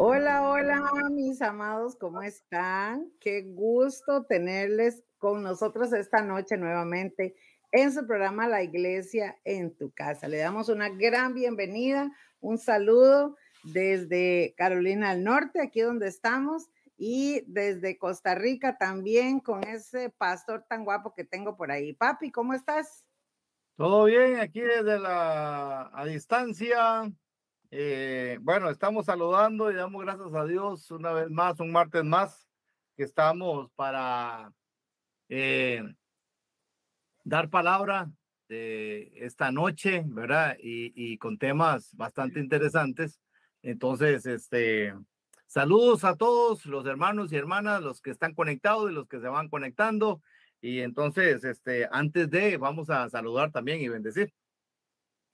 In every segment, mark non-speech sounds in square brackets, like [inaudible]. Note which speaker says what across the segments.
Speaker 1: Hola, hola, mis amados, ¿cómo están? Qué gusto tenerles con nosotros esta noche nuevamente en su programa La Iglesia en tu casa. Le damos una gran bienvenida, un saludo desde Carolina del Norte, aquí donde estamos, y desde Costa Rica también con ese pastor tan guapo que tengo por ahí. Papi, ¿cómo estás?
Speaker 2: Todo bien, aquí desde la a distancia, eh, bueno, estamos saludando y damos gracias a Dios una vez más, un martes más, que estamos para eh, dar palabra esta noche, ¿verdad? Y, y, con temas bastante interesantes. Entonces, este, saludos a todos los hermanos y hermanas, los que están conectados y los que se van conectando. Y entonces, este, antes de, vamos a saludar también y bendecir.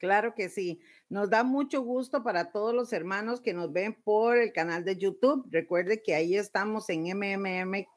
Speaker 1: Claro que sí. Nos da mucho gusto para todos los hermanos que nos ven por el canal de YouTube. Recuerde que ahí estamos en MMR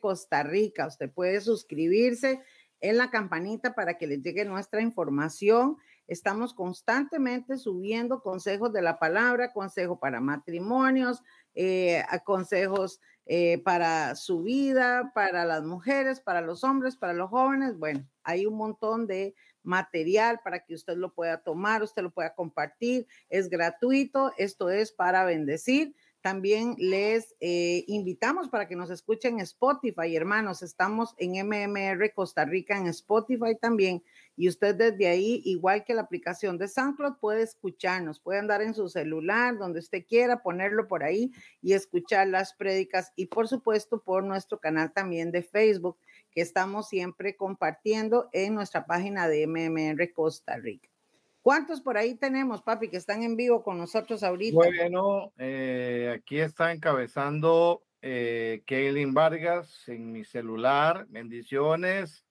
Speaker 1: Costa Rica. Usted puede suscribirse en la campanita para que les llegue nuestra información. Estamos constantemente subiendo consejos de la palabra, consejo para matrimonios, eh, consejos eh, para su vida, para las mujeres, para los hombres, para los jóvenes. Bueno, hay un montón de material para que usted lo pueda tomar, usted lo pueda compartir. Es gratuito, esto es para bendecir. También les eh, invitamos para que nos escuchen en Spotify, hermanos. Estamos en MMR Costa Rica en Spotify también. Y usted desde ahí, igual que la aplicación de SoundCloud, puede escucharnos, puede andar en su celular, donde usted quiera, ponerlo por ahí y escuchar las prédicas. Y por supuesto, por nuestro canal también de Facebook que estamos siempre compartiendo en nuestra página de MMR Costa Rica. ¿Cuántos por ahí tenemos, papi, que están en vivo con nosotros ahorita?
Speaker 2: Bueno, eh, aquí está encabezando eh, Kaylin Vargas en mi celular. Bendiciones.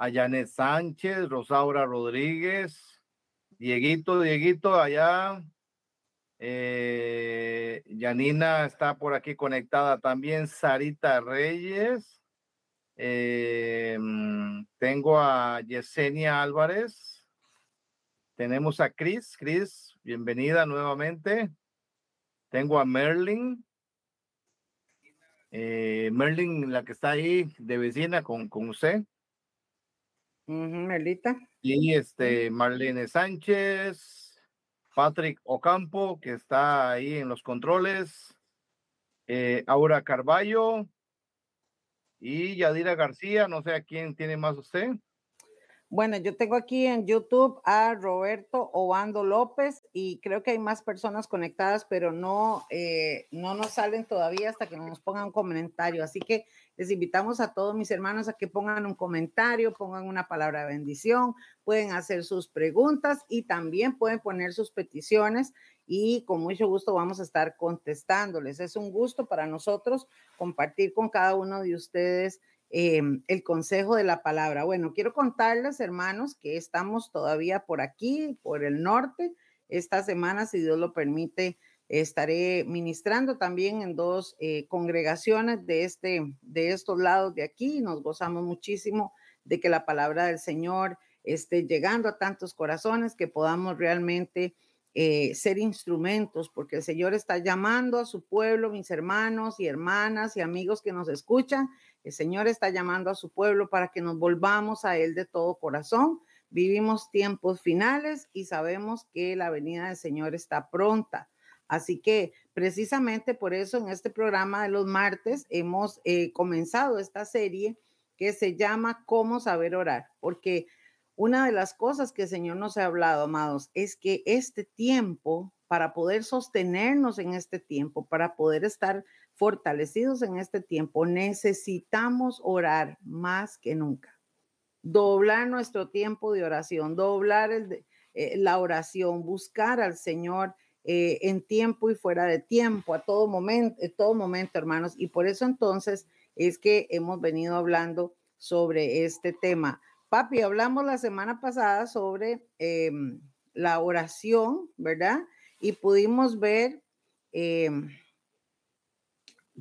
Speaker 2: A Janet Sánchez, Rosaura Rodríguez, Dieguito, Dieguito, allá. Eh, Yanina está por aquí conectada también. Sarita Reyes. Eh, tengo a Yesenia Álvarez. Tenemos a Chris. Chris, bienvenida nuevamente. Tengo a Merlin. Eh, Merlin, la que está ahí de vecina con, con usted.
Speaker 1: Merlita.
Speaker 2: Y este, Marlene Sánchez, Patrick Ocampo, que está ahí en los controles. Eh, Aura Carballo, y Yadira García, no sé a quién tiene más usted.
Speaker 1: Bueno, yo tengo aquí en YouTube a Roberto Obando López y creo que hay más personas conectadas, pero no, eh, no nos salen todavía hasta que nos pongan un comentario. Así que les invitamos a todos mis hermanos a que pongan un comentario, pongan una palabra de bendición, pueden hacer sus preguntas y también pueden poner sus peticiones y con mucho gusto vamos a estar contestándoles. Es un gusto para nosotros compartir con cada uno de ustedes em, el consejo de la palabra. Bueno, quiero contarles, hermanos, que estamos todavía por aquí, por el norte. Esta semana, si Dios lo permite, estaré ministrando también en dos eh, congregaciones de, este, de estos lados de aquí. Nos gozamos muchísimo de que la palabra del Señor esté llegando a tantos corazones, que podamos realmente eh, ser instrumentos, porque el Señor está llamando a su pueblo, mis hermanos y hermanas y amigos que nos escuchan. El Señor está llamando a su pueblo para que nos volvamos a Él de todo corazón. Vivimos tiempos finales y sabemos que la venida del Señor está pronta. Así que precisamente por eso en este programa de los martes hemos eh, comenzado esta serie que se llama Cómo saber orar, porque una de las cosas que el Señor nos ha hablado, amados, es que este tiempo, para poder sostenernos en este tiempo, para poder estar fortalecidos en este tiempo, necesitamos orar más que nunca. Doblar nuestro tiempo de oración, doblar eh, la oración, buscar al Señor eh, en tiempo y fuera de tiempo, a todo momento, en todo momento, hermanos. Y por eso entonces es que hemos venido hablando sobre este tema. Papi, hablamos la semana pasada sobre em, la oración, ¿verdad? Y pudimos ver, em,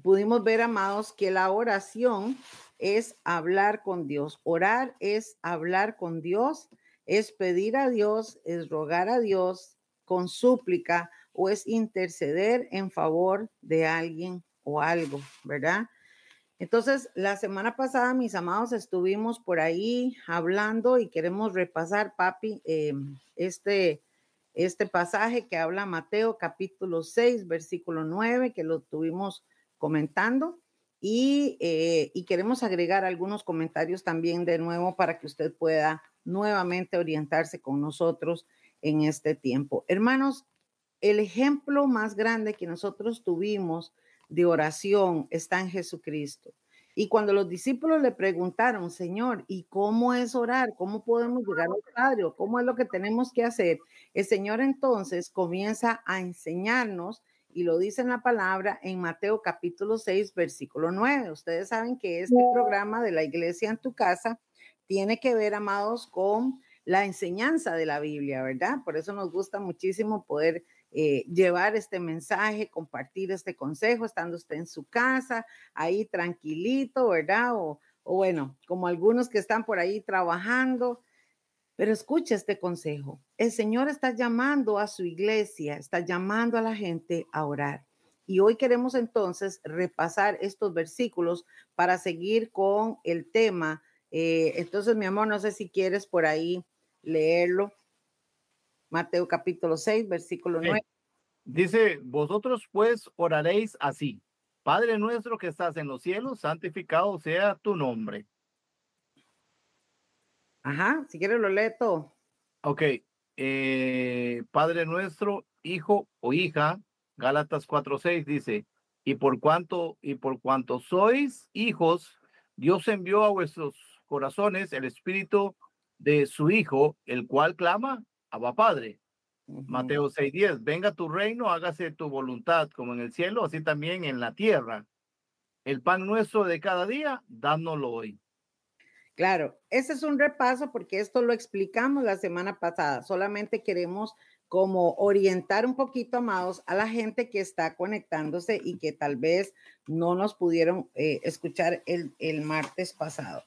Speaker 1: pudimos ver, amados, que la oración es hablar con Dios. Orar es hablar con Dios, es pedir a Dios, es rogar a Dios con súplica o es interceder en favor de alguien o algo, ¿verdad? Entonces, la semana pasada, mis amados, estuvimos por ahí hablando y queremos repasar, papi, eh, este, este pasaje que habla Mateo capítulo 6, versículo 9, que lo tuvimos comentando. Y, eh, y queremos agregar algunos comentarios también de nuevo para que usted pueda nuevamente orientarse con nosotros en este tiempo. Hermanos, el ejemplo más grande que nosotros tuvimos de oración está en Jesucristo. Y cuando los discípulos le preguntaron, Señor, ¿y cómo es orar? ¿Cómo podemos llegar al Padre? ¿Cómo es lo que tenemos que hacer? El Señor entonces comienza a enseñarnos y lo dice en la palabra en Mateo capítulo 6, versículo 9. Ustedes saben que este programa de la iglesia en tu casa tiene que ver, amados, con la enseñanza de la Biblia, ¿verdad? Por eso nos gusta muchísimo poder eh, llevar este mensaje, compartir este consejo, estando usted en su casa, ahí tranquilito, ¿verdad? O, o bueno, como algunos que están por ahí trabajando. Pero escuche este consejo. El Señor está llamando a su iglesia, está llamando a la gente a orar. Y hoy queremos entonces repasar estos versículos para seguir con el tema. Eh, entonces, mi amor, no sé si quieres por ahí leerlo. Mateo capítulo 6, versículo 9.
Speaker 2: Dice, vosotros pues oraréis así. Padre nuestro que estás en los cielos, santificado sea tu nombre.
Speaker 1: Ajá, si quieres lo lee todo.
Speaker 2: Ok. Eh, Padre nuestro, hijo o hija, Gálatas 4:6 dice, y por cuanto y por cuanto sois hijos, Dios envió a vuestros corazones el espíritu de su hijo, el cual clama, Abba Padre. Mateo 6:10, venga tu reino, hágase tu voluntad como en el cielo, así también en la tierra. El pan nuestro de cada día, dánoslo hoy.
Speaker 1: Claro, ese es un repaso porque esto lo explicamos la semana pasada. Solamente queremos como orientar un poquito, amados, a la gente que está conectándose y que tal vez no nos pudieron eh, escuchar el, el martes pasado.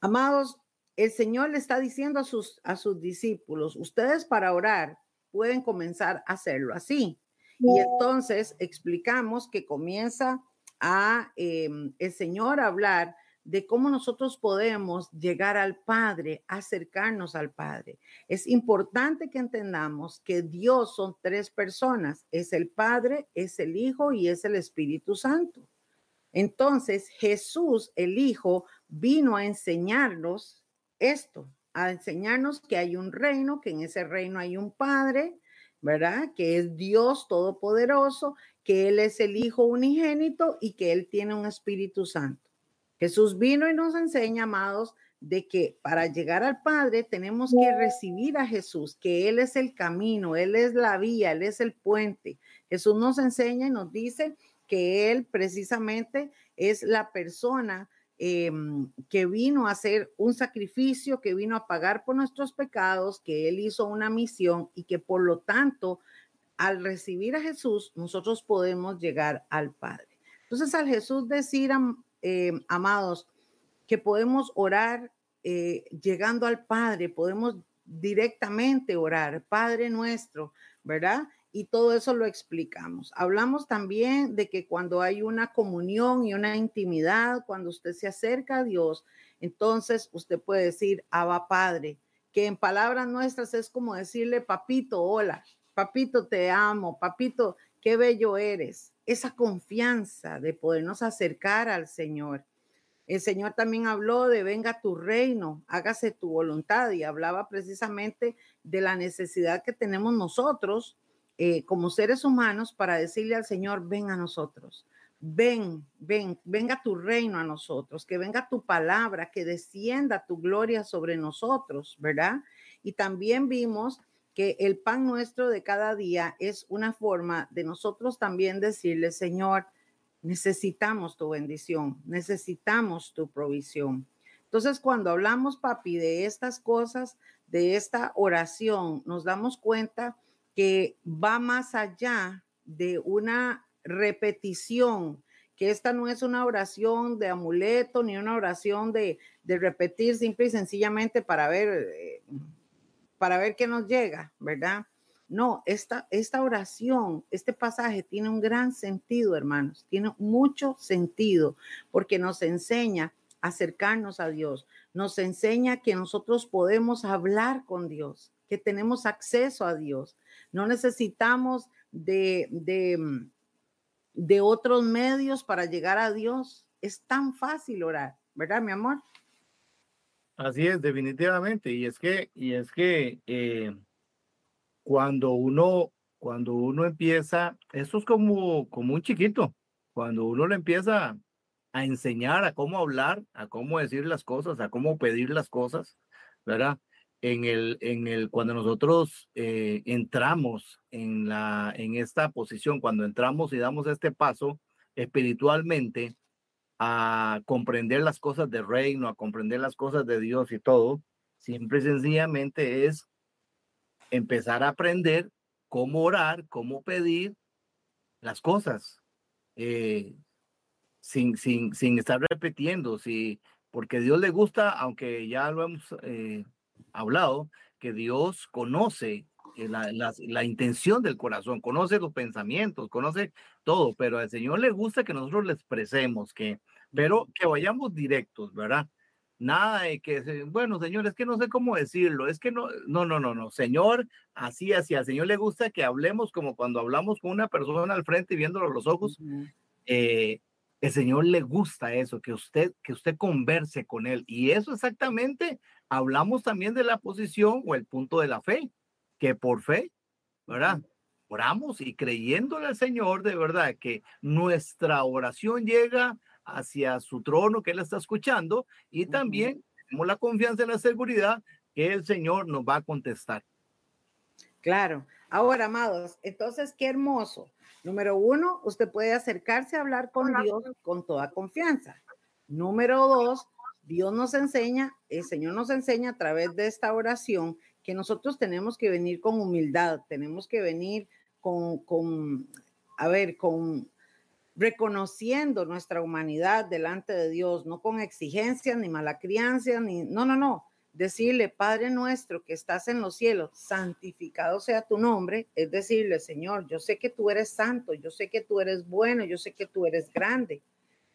Speaker 1: Amados, el Señor le está diciendo a sus, a sus discípulos, ustedes para orar pueden comenzar a hacerlo así. Y entonces explicamos que comienza a em, el Señor a hablar de cómo nosotros podemos llegar al Padre, acercarnos al Padre. Es importante que entendamos que Dios son tres personas, es el Padre, es el Hijo y es el Espíritu Santo. Entonces Jesús, el Hijo, vino a enseñarnos esto, a enseñarnos que hay un reino, que en ese reino hay un Padre, ¿verdad? Que es Dios Todopoderoso, que Él es el Hijo unigénito y que Él tiene un Espíritu Santo. Jesús vino y nos enseña, amados, de que para llegar al Padre tenemos que recibir a Jesús, que Él es el camino, Él es la vía, Él es el puente. Jesús nos enseña y nos dice que Él precisamente es la persona Em, que vino a hacer un sacrificio, que vino a pagar por nuestros pecados, que Él hizo una misión y que por lo tanto, al recibir a Jesús, nosotros podemos llegar al Padre. Entonces, al Jesús decir, em, amados, que podemos orar eh, llegando al Padre, podemos directamente orar, Padre nuestro, ¿verdad? y todo eso lo explicamos. Hablamos también de que cuando hay una comunión y una intimidad, cuando usted se acerca a Dios, entonces usted puede decir, Abba Padre, que en palabras nuestras es como decirle, papito, hola, papito, te amo, papito, qué bello eres. Esa confianza de podernos acercar al Señor. El Señor también habló de venga tu reino, hágase tu voluntad y hablaba precisamente de la necesidad que tenemos nosotros eh, como seres humanos para decirle al Señor, ven a nosotros, ven, ven, venga tu reino a nosotros, que venga tu palabra, que descienda tu gloria sobre nosotros, ¿verdad? Y también vimos que el pan nuestro de cada día es una forma de nosotros también decirle, Señor, necesitamos tu bendición, necesitamos tu provisión. Entonces, cuando hablamos, papi, de estas cosas, de esta oración, nos damos cuenta que va más allá de una repetición, que esta no es una oración de amuleto ni una oración de, repetir simple y sencillamente para ver, eh, para ver qué nos llega, ¿verdad? No, esta, esta oración, este pasaje tiene un gran sentido, hermanos, tiene mucho sentido porque nos enseña a acercarnos a Dios, nos enseña que nosotros podemos hablar con Dios, que tenemos acceso a Dios. No necesitamos de, de, de otros medios para llegar a Dios. Es tan fácil orar, ¿verdad, mi amor?
Speaker 2: Así es, definitivamente. Y es que, y es que eh, cuando uno, cuando uno empieza, eso es como, como un chiquito, cuando uno le empieza a enseñar a cómo hablar, a cómo decir las cosas, a cómo pedir las cosas, ¿verdad? En el, en el, cuando nosotros eh, entramos en la, en esta posición, cuando entramos y damos este paso espiritualmente a comprender las cosas del reino, a comprender las cosas de Dios y todo, simple y sencillamente es empezar a aprender cómo orar, cómo pedir las cosas, eh, sin, sin, sin estar repitiendo, si, porque Dios le gusta, aunque ya lo hemos eh, hablado, que Dios conoce la, la, la, intención del corazón, conoce los pensamientos, conoce todo, pero al Señor le gusta que nosotros le expresemos, que, pero que vayamos directos, ¿verdad? Nada de que, bueno, señor, es que no sé cómo decirlo, es que no, no, no, no, no, señor, así, así, al señor le gusta que hablemos como cuando hablamos con una persona al frente y viéndolo a los ojos. eh, el Señor le gusta eso, que usted, que usted converse con Él. Y eso exactamente, hablamos también de la posición o el punto de la fe, que por fe, ¿verdad? Oramos y creyéndole al Señor de verdad que nuestra oración llega hacia su trono que Él está escuchando y también tenemos la confianza y la seguridad que el Señor nos va a contestar.
Speaker 1: Claro. Ahora, amados, entonces qué hermoso. Número uno, usted puede acercarse a hablar con Dios con toda confianza. Número dos, Dios nos enseña, el Señor nos enseña a través de esta oración que nosotros tenemos que venir con humildad, tenemos que venir con, con a ver, con reconociendo nuestra humanidad delante de Dios, no con exigencias ni mala crianza, ni, no, no, no. Decirle, Padre nuestro que estás en los cielos, santificado sea tu nombre, es decirle, Señor, yo sé que tú eres santo, yo sé que tú eres bueno, yo sé que tú eres grande,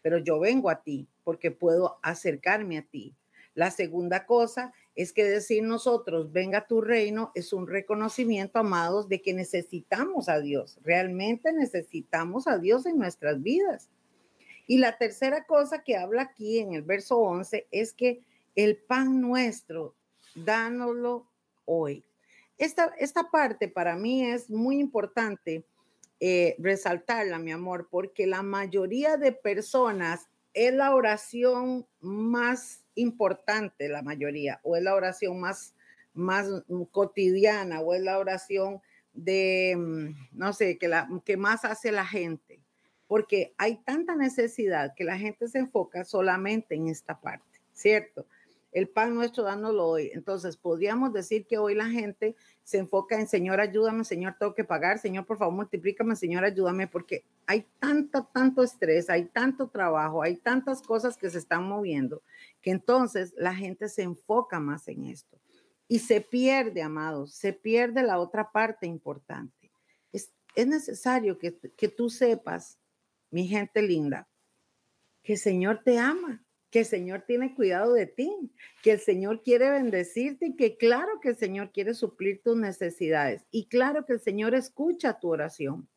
Speaker 1: pero yo vengo a ti porque puedo acercarme a ti. La segunda cosa es que decir nosotros, venga tu reino, es un reconocimiento, amados, de que necesitamos a Dios. Realmente necesitamos a Dios en nuestras vidas. Y la tercera cosa que habla aquí en el verso 11 es que el pan nuestro, dánoslo hoy. Esta, esta parte para mí es muy importante eh, resaltarla, mi amor, porque la mayoría de personas es la oración más importante, la mayoría, o es la oración más, más cotidiana, o es la oración de, mm, no sé, que, la, que más hace la gente, porque hay tanta necesidad que la gente se enfoca solamente en esta parte, ¿cierto? El pan nuestro dándolo hoy. Entonces, podríamos decir que hoy la gente se enfoca en, Señor, ayúdame, Señor, tengo que pagar, Señor, por favor, multiplícame, Señor, ayúdame, porque hay tanto, tanto estrés, hay tanto trabajo, hay tantas cosas que se están moviendo, que entonces la gente se enfoca más en esto. Y se pierde, amados, se pierde la otra parte importante. Es, es necesario que, que tú sepas, mi gente linda, que el Señor te ama que el Señor tiene cuidado de ti, que el Señor quiere bendecirte y que claro que el Señor quiere suplir tus necesidades y claro que el Señor escucha tu oración.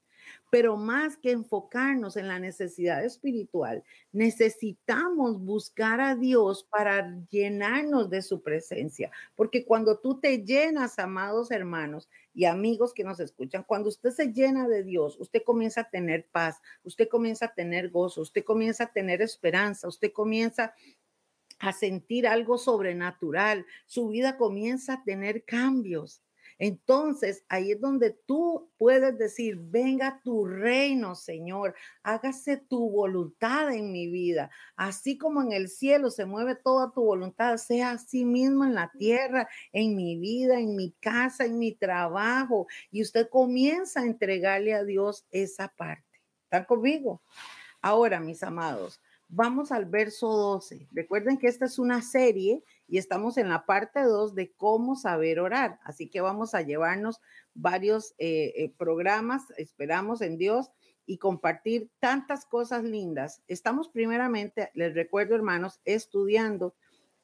Speaker 1: Pero más que enfocarnos en la necesidad espiritual, necesitamos buscar a Dios para llenarnos de su presencia. Porque cuando tú te llenas, amados hermanos y amigos que nos escuchan, cuando usted se llena de Dios, usted comienza a tener paz, usted comienza a tener gozo, usted comienza a tener esperanza, usted comienza a sentir algo sobrenatural, su vida comienza a tener cambios. Entonces, ahí es donde tú puedes decir, venga tu reino, Señor, hágase tu voluntad en mi vida. Así como en el cielo se mueve toda tu voluntad, sea así mismo en la tierra, en mi vida, en mi casa, en mi trabajo. Y usted comienza a entregarle a Dios esa parte. ¿Están conmigo? Ahora, mis amados, vamos al verso 12. Recuerden que esta es una serie y estamos en la parte 2 de cómo saber orar. Así que vamos a llevarnos varios eh, eh, programas, esperamos en Dios, y compartir tantas cosas lindas. Estamos primeramente, les recuerdo hermanos, estudiando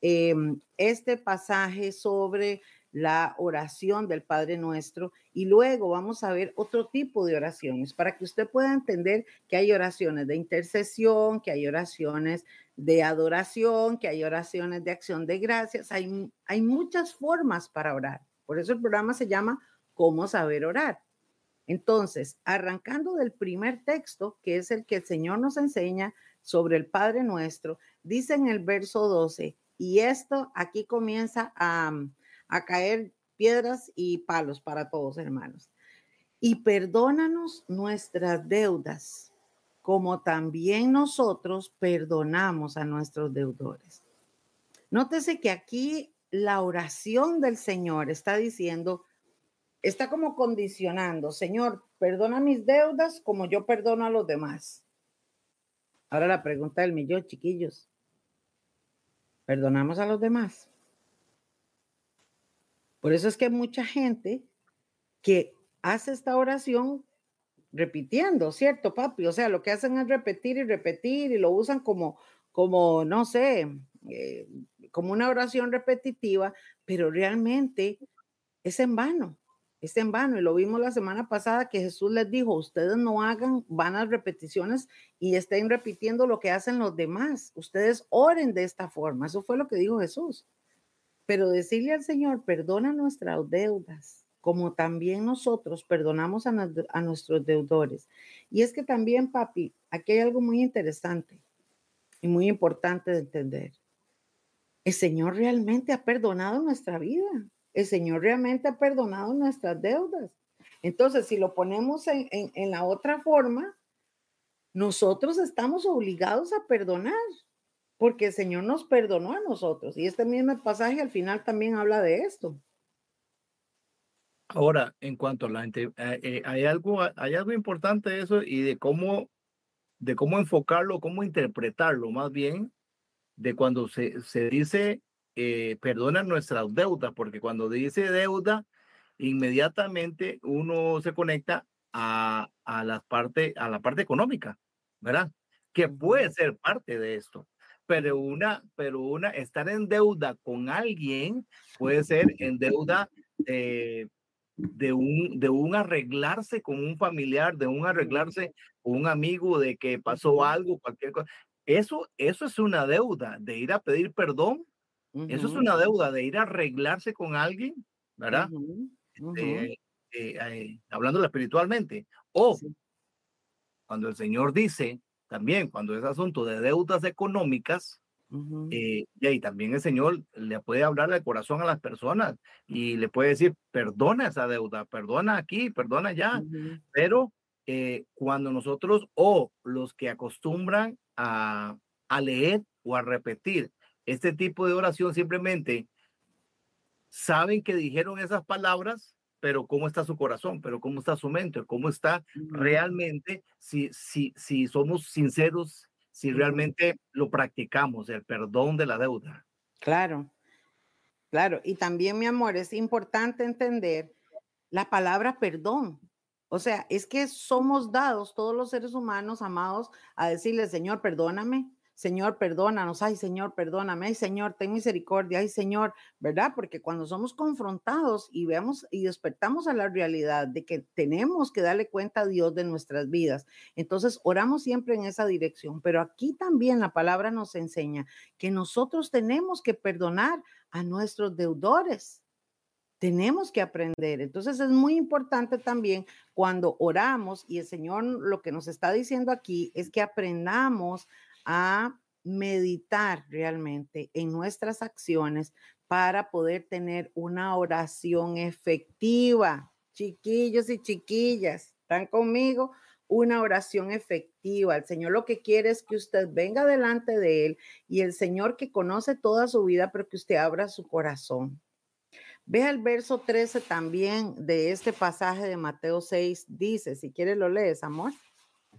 Speaker 1: em, este pasaje sobre la oración del Padre Nuestro y luego vamos a ver otro tipo de oraciones para que usted pueda entender que hay oraciones de intercesión, que hay oraciones de adoración, que hay oraciones de acción de gracias. Hay, hay muchas formas para orar. Por eso el programa se llama Cómo saber orar. Entonces, arrancando del primer texto, que es el que el Señor nos enseña sobre el Padre Nuestro, dice en el verso 12, y esto aquí comienza a a caer piedras y palos para todos, hermanos. Y perdónanos nuestras deudas, como también nosotros perdonamos a nuestros deudores. Nótese que aquí la oración del Señor está diciendo, está como condicionando, Señor, perdona mis deudas como yo perdono a los demás. Ahora la pregunta del millón, chiquillos. ¿Perdonamos a los demás? Por eso es que mucha gente que hace esta oración repitiendo, ¿cierto, papi? O sea, lo que hacen es repetir y repetir y lo usan como, como no sé, eh, como una oración repetitiva, pero realmente es en vano, es en vano. Y lo vimos la semana pasada que Jesús les dijo, ustedes no hagan vanas repeticiones y estén repitiendo lo que hacen los demás. Ustedes oren de esta forma. Eso fue lo que dijo Jesús. Pero decirle al Señor, perdona nuestras deudas, como también nosotros perdonamos a, nuestros deudores. Y es que también, papi, aquí hay algo muy interesante y muy importante de entender. El Señor realmente ha perdonado nuestra vida. El Señor realmente ha perdonado nuestras deudas. Entonces, si lo ponemos en, la otra forma, nosotros estamos obligados a perdonar porque el Señor nos perdonó a nosotros. Y este mismo pasaje al final también habla de esto.
Speaker 2: Ahora, en cuanto a la gente, eh, eh, hay algo, hay algo importante de eso y de cómo, de cómo enfocarlo, cómo interpretarlo, más bien, de cuando se, se dice eh, perdona nuestras deudas, porque cuando dice deuda, inmediatamente uno se conecta a, a, la parte, a la parte económica, ¿verdad? Que puede ser parte de esto pero una, pero una, estar en deuda con alguien puede ser en deuda de, de, un, de un arreglarse con un familiar, de un arreglarse con un amigo, de que pasó algo, cualquier cosa. Eso, eso es una deuda, de ir a pedir perdón. Eso es una deuda, de ir a arreglarse con alguien, ¿verdad? Eh, eh, hablándolo espiritualmente. O cuando el Señor dice, también cuando es asunto de deudas económicas, eh, y ahí también el Señor le puede hablar del corazón a las personas y le puede decir, perdona esa deuda, perdona aquí, perdona allá, pero eh, cuando nosotros o los que acostumbran a, a leer o a repetir este tipo de oración simplemente saben que dijeron esas palabras, pero cómo está su corazón, pero cómo está su mente, cómo está realmente, si, si, si somos sinceros, si realmente lo practicamos, el perdón de la deuda.
Speaker 1: Claro, claro. Y también, mi amor, es importante entender la palabra perdón. O sea, es que somos dados todos los seres humanos, amados, a decirle, Señor, perdóname, Señor, perdónanos, ay Señor, perdóname, ay Señor, ten misericordia, ay Señor, ¿verdad? Porque cuando somos confrontados y vemos y despertamos a la realidad de que tenemos que darle cuenta a Dios de nuestras vidas, entonces oramos siempre en esa dirección. Pero aquí también la palabra nos enseña que nosotros tenemos que perdonar a nuestros deudores. Tenemos que aprender. Entonces es muy importante también cuando oramos y el Señor lo que nos está diciendo aquí es que aprendamos a meditar realmente en nuestras acciones para poder tener una oración efectiva. Chiquillos y chiquillas, ¿están conmigo? Una oración efectiva. El Señor lo que quiere es que usted venga delante de Él y el Señor que conoce toda su vida, pero que usted abra su corazón. Vea el verso 13 también de este pasaje de Mateo 6. Dice, si quieres lo lees, amor.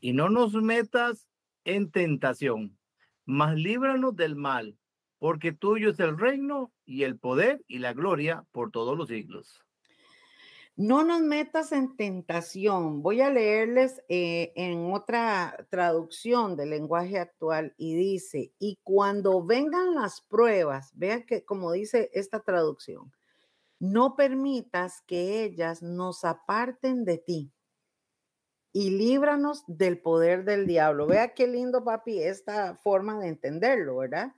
Speaker 2: Y no nos metas en tentación, mas líbranos del mal, porque tuyo es el reino y el poder y la gloria por todos los siglos.
Speaker 1: No nos metas en tentación. Voy a leerles eh, en otra traducción del lenguaje actual y dice, y cuando vengan las pruebas, vean que como dice esta traducción, no permitas que ellas nos aparten de ti y líbranos del poder del diablo. Vea qué lindo, papi, esta forma de entenderlo, ¿verdad?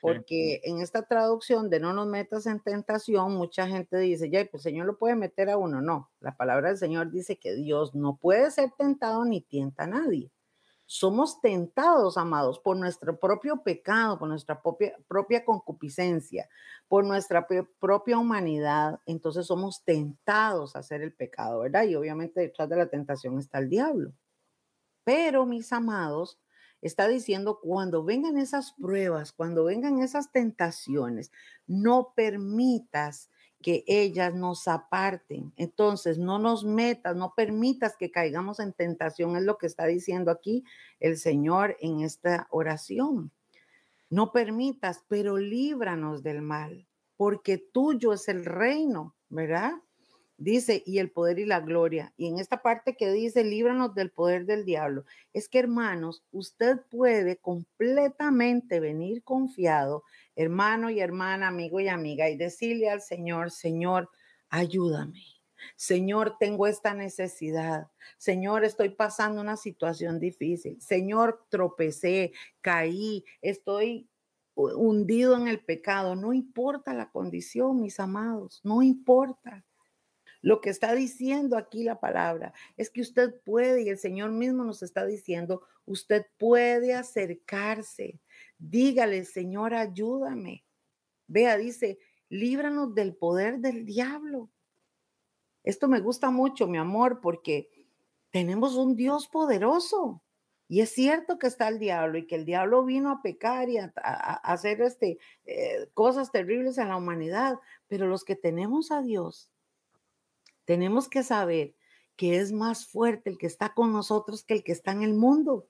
Speaker 1: Porque en esta traducción de no nos metas en tentación, mucha gente dice, ya, pues el Señor lo puede meter a uno. No, la palabra del Señor dice que Dios no puede ser tentado ni tienta a nadie. Somos tentados, amados, por nuestro propio pecado, por nuestra propia, concupiscencia, por nuestra propia humanidad. Entonces somos tentados a hacer el pecado, ¿verdad? Y obviamente detrás de la tentación está el diablo. Pero, mis amados, está diciendo, cuando vengan esas pruebas, cuando vengan esas tentaciones, no permitas que ellas nos aparten. Entonces, no nos metas, no permitas que caigamos en tentación, es lo que está diciendo aquí el Señor en esta oración. No permitas, pero líbranos del mal, porque tuyo es el reino, ¿verdad? Dice, y el poder y la gloria. Y en esta parte que dice, líbranos del poder del diablo, es que hermanos, usted puede completamente venir confiado, hermano y hermana, amigo y amiga, y decirle al Señor, Señor, ayúdame. Señor, tengo esta necesidad. Señor, estoy pasando una situación difícil. Señor, tropecé, caí, estoy hundido en el pecado. No importa la condición, mis amados, no importa. Lo que está diciendo aquí la palabra es que usted puede, y el Señor mismo nos está diciendo, usted puede acercarse. Dígale, Señor, ayúdame. Vea, dice, líbranos del poder del diablo. Esto me gusta mucho, mi amor, porque tenemos un Dios poderoso. Y es cierto que está el diablo y que el diablo vino a pecar y a, hacer este, eh, cosas terribles en la humanidad, pero los que tenemos a Dios, tenemos que saber que es más fuerte el que está con nosotros que el que está en el mundo.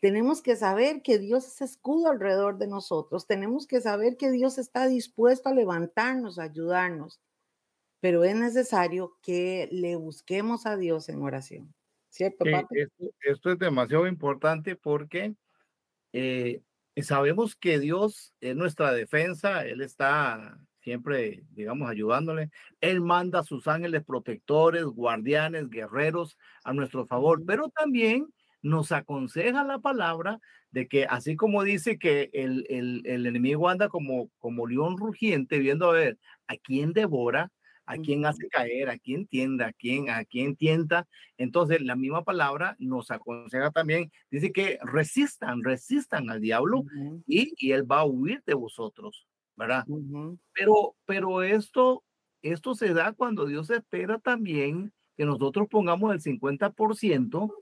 Speaker 1: Tenemos que saber que Dios es escudo alrededor de nosotros. Tenemos que saber que Dios está dispuesto a levantarnos, a ayudarnos. Pero es necesario que le busquemos a Dios en oración. ¿Cierto,
Speaker 2: Esto, es demasiado importante porque eh, sabemos que Dios es nuestra defensa. Él está siempre, digamos, ayudándole. Él manda a sus ángeles protectores, guardianes, guerreros a nuestro favor, pero también nos aconseja la palabra de que así como dice que el, el, el enemigo anda como, como león rugiente, viendo a ver a quién devora, a quién hace caer, a quién tienda, a quién, a quién tienta. Entonces, la misma palabra nos aconseja también, dice que resistan, resistan al diablo y, y, él va a huir de vosotros. ¿Verdad? Pero, pero esto, esto se da cuando Dios espera también que nosotros pongamos el 50%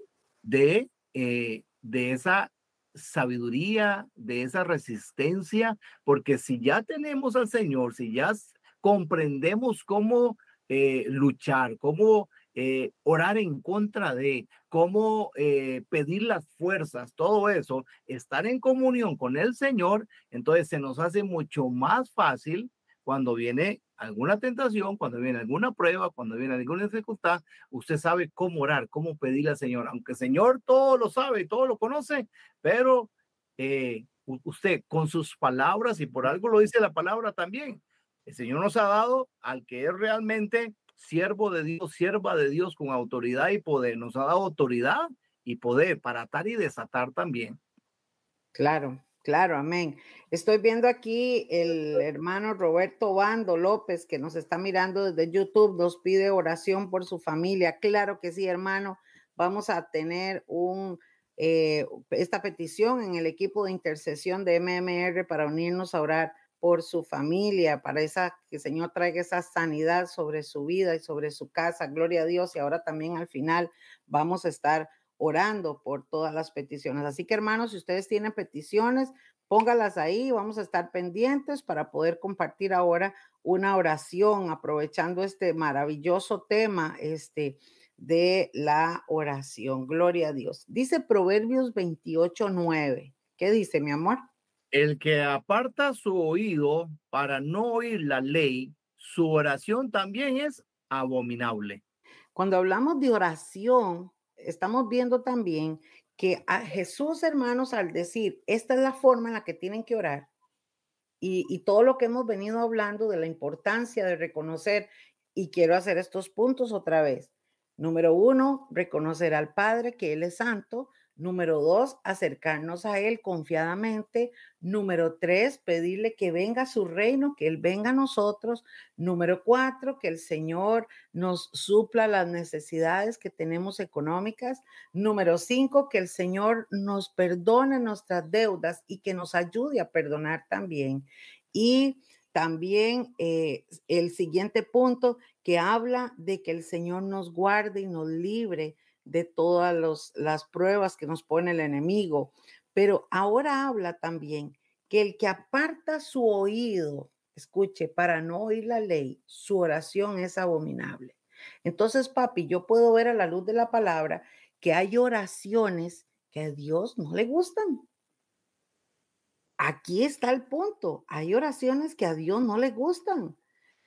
Speaker 2: de, eh, de esa sabiduría, de esa resistencia, porque si ya tenemos al Señor, si ya comprendemos cómo eh, luchar, cómo eh, orar en contra de, cómo eh, pedir las fuerzas, todo eso, estar en comunión con el Señor, entonces se nos hace mucho más fácil cuando viene alguna tentación, cuando viene alguna prueba, cuando viene alguna dificultad, usted sabe cómo orar, cómo pedirle al Señor, aunque el Señor todo lo sabe, todo lo conoce, pero eh, usted con sus palabras, y por algo lo dice la palabra también, el Señor nos ha dado al que es realmente siervo de Dios, sierva de Dios con autoridad y poder. Nos ha dado autoridad y poder para atar y desatar también.
Speaker 1: Claro, claro, amén. Estoy viendo aquí el hermano Roberto Bando López que nos está mirando desde YouTube, nos pide oración por su familia. Claro que sí, hermano. Vamos a tener un, eh, esta petición en el equipo de intercesión de MMR para unirnos a orar por su familia, para esa, que el Señor traiga esa sanidad sobre su vida y sobre su casa. Gloria a Dios. Y ahora también al final vamos a estar orando por todas las peticiones. Así que hermanos, si ustedes tienen peticiones, póngalas ahí. Vamos a estar pendientes para poder compartir ahora una oración, aprovechando este maravilloso tema, este de la oración. Gloria a Dios. Dice Proverbios 28, 9. ¿Qué dice, mi amor?
Speaker 2: El que aparta su oído para no oír la ley, su oración también es abominable.
Speaker 1: Cuando hablamos de oración, estamos viendo también que a Jesús, hermanos, al decir, esta es la forma en la que tienen que orar, y, y, todo lo que hemos venido hablando de la importancia de reconocer, y quiero hacer estos puntos otra vez. Número uno, reconocer al Padre que Él es santo. Número dos, acercarnos a Él confiadamente. Número tres, pedirle que venga su reino, que Él venga a nosotros. Número cuatro, que el Señor nos supla las necesidades que tenemos económicas. Número cinco, que el Señor nos perdone nuestras deudas y que nos ayude a perdonar también. Y también eh, el siguiente punto que habla de que el Señor nos guarde y nos libre de todas las pruebas que nos pone el enemigo. Pero ahora habla también que el que aparta su oído, escuche, para no oír la ley, su oración es abominable. Entonces, papi, yo puedo ver a la luz de la palabra que hay oraciones que a Dios no le gustan. Aquí está el punto. Hay oraciones que a Dios no le gustan.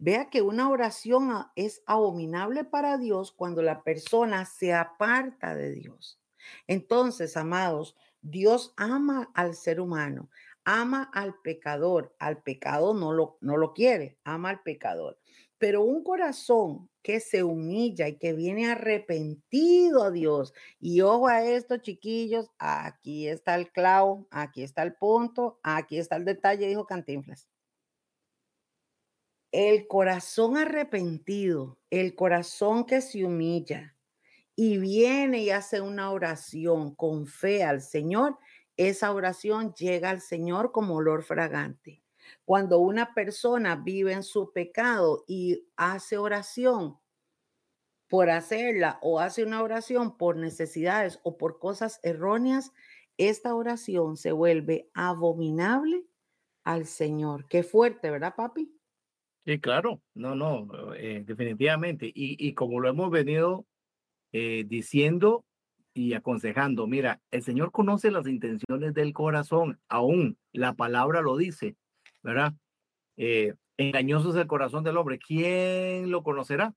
Speaker 1: Vea que una oración es abominable para Dios cuando la persona se aparta de Dios. Entonces, amados, Dios ama al ser humano, ama al pecador. Al pecado no lo, no lo quiere, ama al pecador. Pero un corazón que se humilla y que viene arrepentido a Dios. Y ojo a esto, chiquillos, aquí está el clavo, aquí está el punto, aquí está el detalle, dijo Cantinflas. El corazón arrepentido, el corazón que se humilla y viene y hace una oración con fe al Señor, esa oración llega al Señor como olor fragante. Cuando una persona vive en su pecado y hace oración por hacerla o hace una oración por necesidades o por cosas erróneas, esta oración se vuelve abominable al Señor. Qué fuerte, ¿verdad, papi?
Speaker 2: Sí, claro, no, no, eh, definitivamente. Y, y, como lo hemos venido eh, diciendo y aconsejando, mira, el Señor conoce las intenciones del corazón, aún la palabra lo dice, ¿verdad? Eh, engañoso es el corazón del hombre, ¿quién lo conocerá?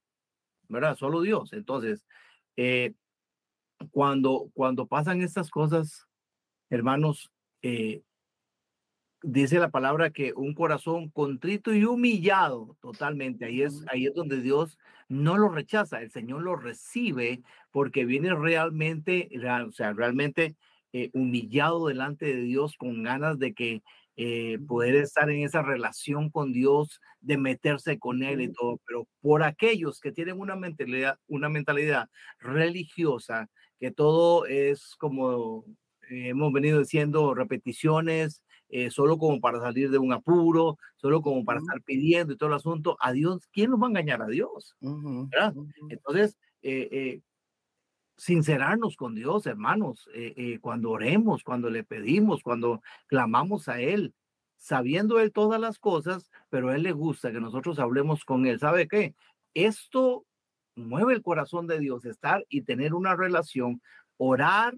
Speaker 2: ¿Verdad? Solo Dios. Entonces, cuando, cuando pasan estas cosas, hermanos, dice la palabra que un corazón contrito y humillado totalmente, ahí es, ahí es donde Dios no lo rechaza, el Señor lo recibe porque viene realmente, o sea, realmente eh, humillado delante de Dios con ganas de que eh, poder estar en esa relación con Dios, de meterse con Él y todo, pero por aquellos que tienen una mentalidad, una mentalidad religiosa, que todo es como hemos venido diciendo, repeticiones, eh, solo como para salir de un apuro, solo como para estar pidiendo y todo el asunto. A Dios, ¿quién nos va a engañar a Dios? Entonces, eh, eh, sincerarnos con Dios, hermanos, cuando oremos, cuando le pedimos, cuando clamamos a Él, sabiendo Él todas las cosas, pero a Él le gusta que nosotros hablemos con Él. ¿Sabe qué? Esto mueve el corazón de Dios, estar y tener una relación, orar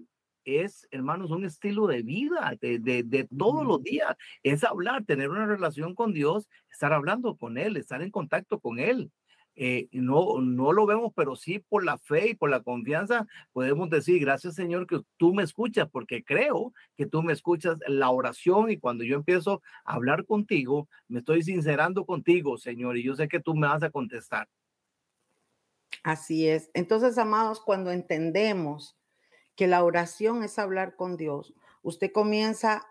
Speaker 2: es, hermanos, un estilo de vida de, de, todos los días. Es hablar, tener una relación con Dios, estar hablando con Él, estar en contacto con Él. Eh, no, no lo vemos, pero sí por la fe y por la confianza podemos decir, gracias Señor que tú me escuchas, porque creo que tú me escuchas la oración y cuando yo empiezo a hablar contigo, me estoy sincerando contigo, Señor, y yo sé que tú me vas a contestar.
Speaker 1: Así es. Entonces, amados, cuando entendemos que la oración es hablar con Dios, usted comienza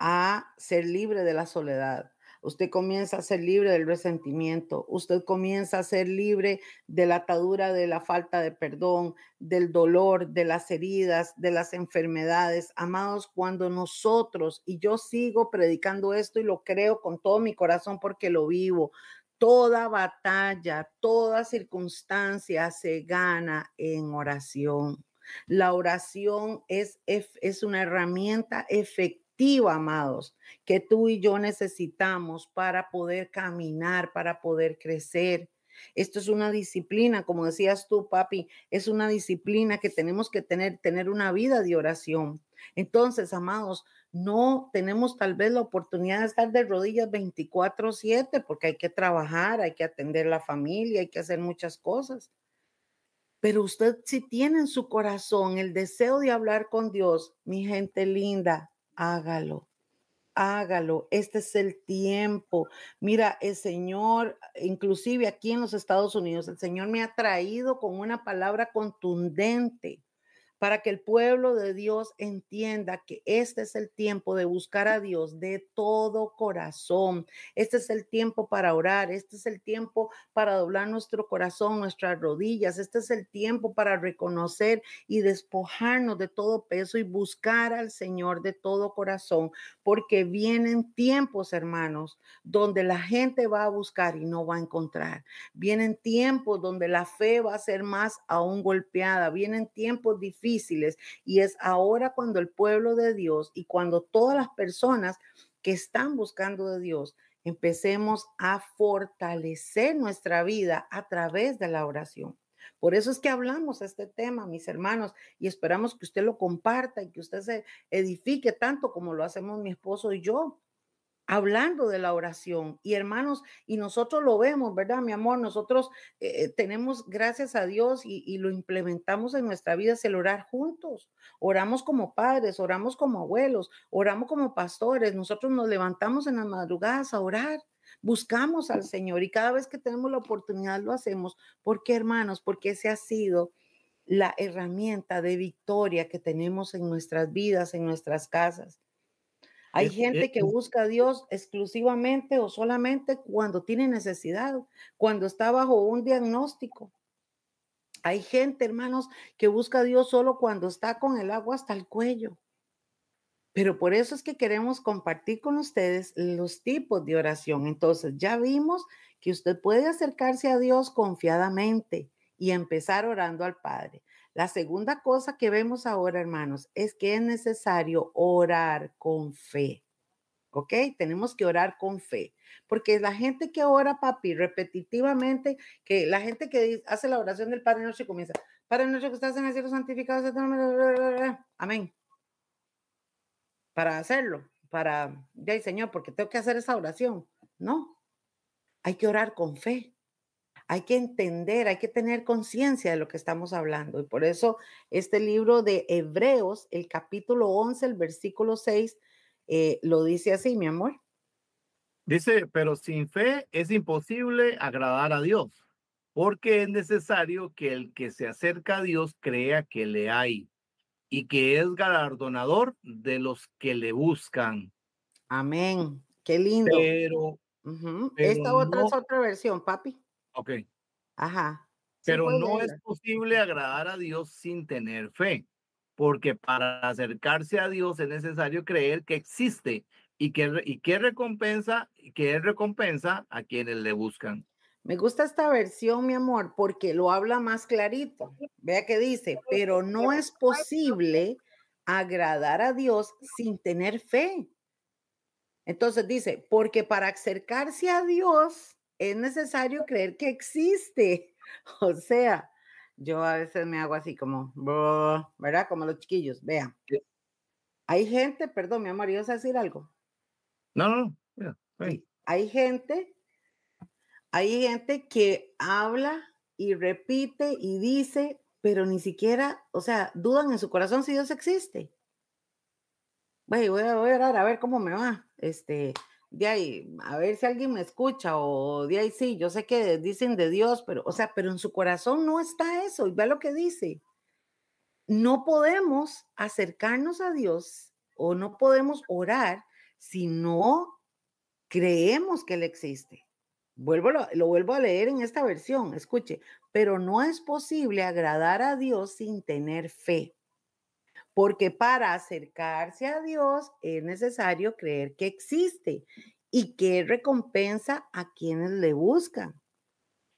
Speaker 1: a ser libre de la soledad. Usted comienza a ser libre del resentimiento. Usted comienza a ser libre de la atadura de la falta de perdón, del dolor, de las heridas, de las enfermedades. Amados, cuando nosotros, y yo sigo predicando esto y lo creo con todo mi corazón porque lo vivo, toda batalla, toda circunstancia se gana en oración. La oración es, es una herramienta efectiva, amados, que tú y yo necesitamos para poder caminar, para poder crecer. Esto es una disciplina, como decías tú, papi, es una disciplina que tenemos que tener, tener una vida de oración. Entonces, amados, no tenemos tal vez la oportunidad de estar de rodillas 24/7 porque hay que trabajar, hay que atender la familia, hay que hacer muchas cosas. Pero usted si tiene en su corazón el deseo de hablar con Dios, mi gente linda, hágalo. Hágalo, este es el tiempo. Mira, el Señor, inclusive aquí en los Estados Unidos, el Señor me ha traído con una palabra contundente para que el pueblo de Dios entienda que este es el tiempo de buscar a Dios de todo corazón. Este es el tiempo para orar, este es el tiempo para doblar nuestro corazón, nuestras rodillas, este es el tiempo para reconocer y despojarnos de todo peso y buscar al Señor de todo corazón, porque vienen tiempos, hermanos, donde la gente va a buscar y no va a encontrar. Vienen tiempos donde la fe va a ser más aún golpeada, vienen tiempos difíciles y es ahora cuando el pueblo de Dios y cuando todas las personas que están buscando de Dios empecemos a fortalecer nuestra vida a través de la oración. Por eso es que hablamos este tema, mis hermanos, y esperamos que usted lo comparta y que usted se edifique tanto como lo hacemos mi esposo y yo hablando de la oración. Y hermanos, y nosotros lo vemos, ¿verdad, mi amor? Nosotros eh, eh, tenemos, gracias a Dios, y, lo implementamos en nuestra vida, es el orar juntos. Oramos como padres, oramos como abuelos, oramos como pastores. Nosotros nos levantamos en las madrugadas a orar. Buscamos al Señor y cada vez que tenemos la oportunidad lo hacemos. ¿Por qué, hermanos? Porque ese ha sido la herramienta de victoria que tenemos en nuestras vidas, en nuestras casas. Hay gente que busca a Dios exclusivamente o solamente cuando tiene necesidad, cuando está bajo un diagnóstico. Hay gente, hermanos, que busca a Dios solo cuando está con el agua hasta el cuello. Pero por eso es que queremos compartir con ustedes los tipos de oración. Entonces, ya vimos que usted puede acercarse a Dios confiadamente y empezar orando al Padre. La segunda cosa que vemos ahora, hermanos, es que es necesario orar con fe. ¿Ok? Tenemos que orar con fe. Porque la gente que ora, papi, repetitivamente, que la gente que hace la oración del Padre Noche comienza, Padre Noche que estás en el cielo santificado, amén. Para hacerlo, para, ya, Señor, porque tengo que hacer esa oración. No, hay que orar con fe hay que entender, hay que tener conciencia de lo que estamos hablando. Y por eso este libro de Hebreos, el capítulo 11, el versículo 6, eh, lo dice así, mi amor.
Speaker 2: Dice, pero sin fe es imposible agradar a Dios, porque es necesario que el que se acerca a Dios crea que le hay y que es galardonador de los que le buscan.
Speaker 1: Amén. Qué lindo.
Speaker 2: Pero,
Speaker 1: esta otra es otra versión, papi.
Speaker 2: Ok.
Speaker 1: Ajá.
Speaker 2: Pero no es posible agradar a Dios sin tener fe, porque para acercarse a Dios es necesario creer que existe y que, y que recompensa, que Él recompensa a quienes le buscan.
Speaker 1: Me gusta esta versión, mi amor, porque lo habla más clarito. Vea que dice, pero no es posible agradar a Dios sin tener fe. Entonces dice, porque para acercarse a Dios es necesario creer que existe. [laughs] O sea, yo a veces me hago así como, ¿verdad? Como los chiquillos, vean. Hay gente, perdón, mi amor, ¿ibas a decir algo?
Speaker 2: No, no,
Speaker 1: no. Hay gente, hay gente que habla y repite y dice, pero ni siquiera, o sea, dudan en su corazón si Dios existe. Voy, voy a, voy a orar a ver cómo me va. Este, de ahí, a ver si alguien me escucha, o de ahí sí, yo sé que dicen de Dios, pero, o sea, pero en su corazón no está eso, y ve lo que dice. No podemos acercarnos a Dios o no podemos orar si no creemos que Él existe. Vuelvo, lo, lo vuelvo a leer en esta versión, escuche, pero no es posible agradar a Dios sin tener fe porque para acercarse a Dios es necesario creer que existe y que recompensa a quienes le buscan.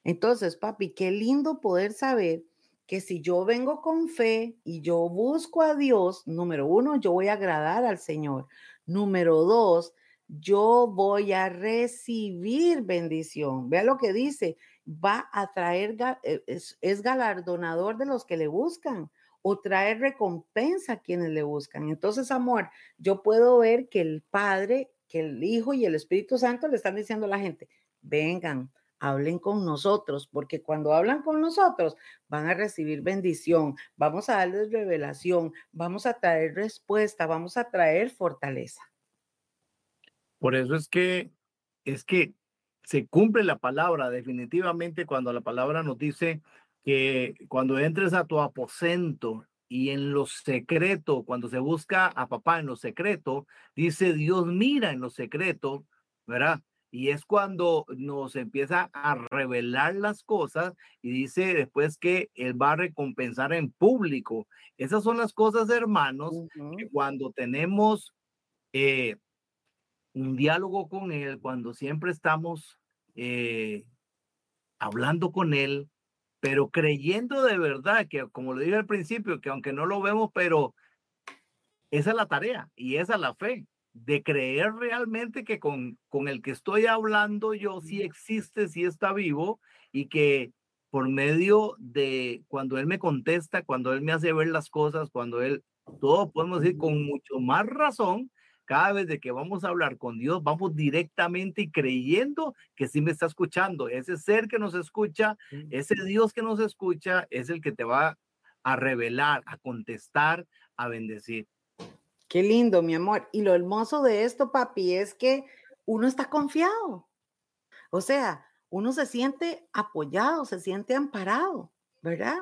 Speaker 1: Entonces, papi, qué lindo poder saber que si yo vengo con fe y yo busco a Dios, número uno, yo voy a agradar al Señor. Número dos, yo voy a recibir bendición. Vea lo que dice, va a traer, eh, es, es galardonador de los que le buscan o traer recompensa a quienes le buscan. Entonces, amor, yo puedo ver que el Padre, que el Hijo y el Espíritu Santo le están diciendo a la gente, vengan, hablen con nosotros, porque cuando hablan con nosotros van a recibir bendición, vamos a darles revelación, vamos a traer respuesta, vamos a traer fortaleza.
Speaker 2: Por eso es que es que se cumple la palabra definitivamente cuando la palabra nos dice que cuando entres a tu aposento y en lo secreto, cuando se busca a papá en lo secreto, dice Dios mira en lo secreto, ¿verdad? Y es cuando nos empieza a revelar las cosas y dice después que Él va a recompensar en público. Esas son las cosas, hermanos, que cuando tenemos eh, un diálogo con Él, cuando siempre estamos eh, hablando con Él, pero creyendo de verdad que, como lo dije al principio, que aunque no lo vemos, pero esa es la tarea y esa es la fe de creer realmente que con, con el que estoy hablando yo sí existe, sí está vivo y que por medio de cuando él me contesta, cuando él me hace ver las cosas, cuando él, todo podemos decir con mucho más razón, cada vez de que vamos a hablar con Dios, vamos directamente y creyendo que sí me está escuchando. Ese ser que nos escucha, ese Dios que nos escucha, es el que te va a revelar, a contestar, a bendecir.
Speaker 1: Qué lindo, mi amor. Y lo hermoso de esto, papi, es que uno está confiado. O sea, uno se siente apoyado, se siente amparado, ¿verdad?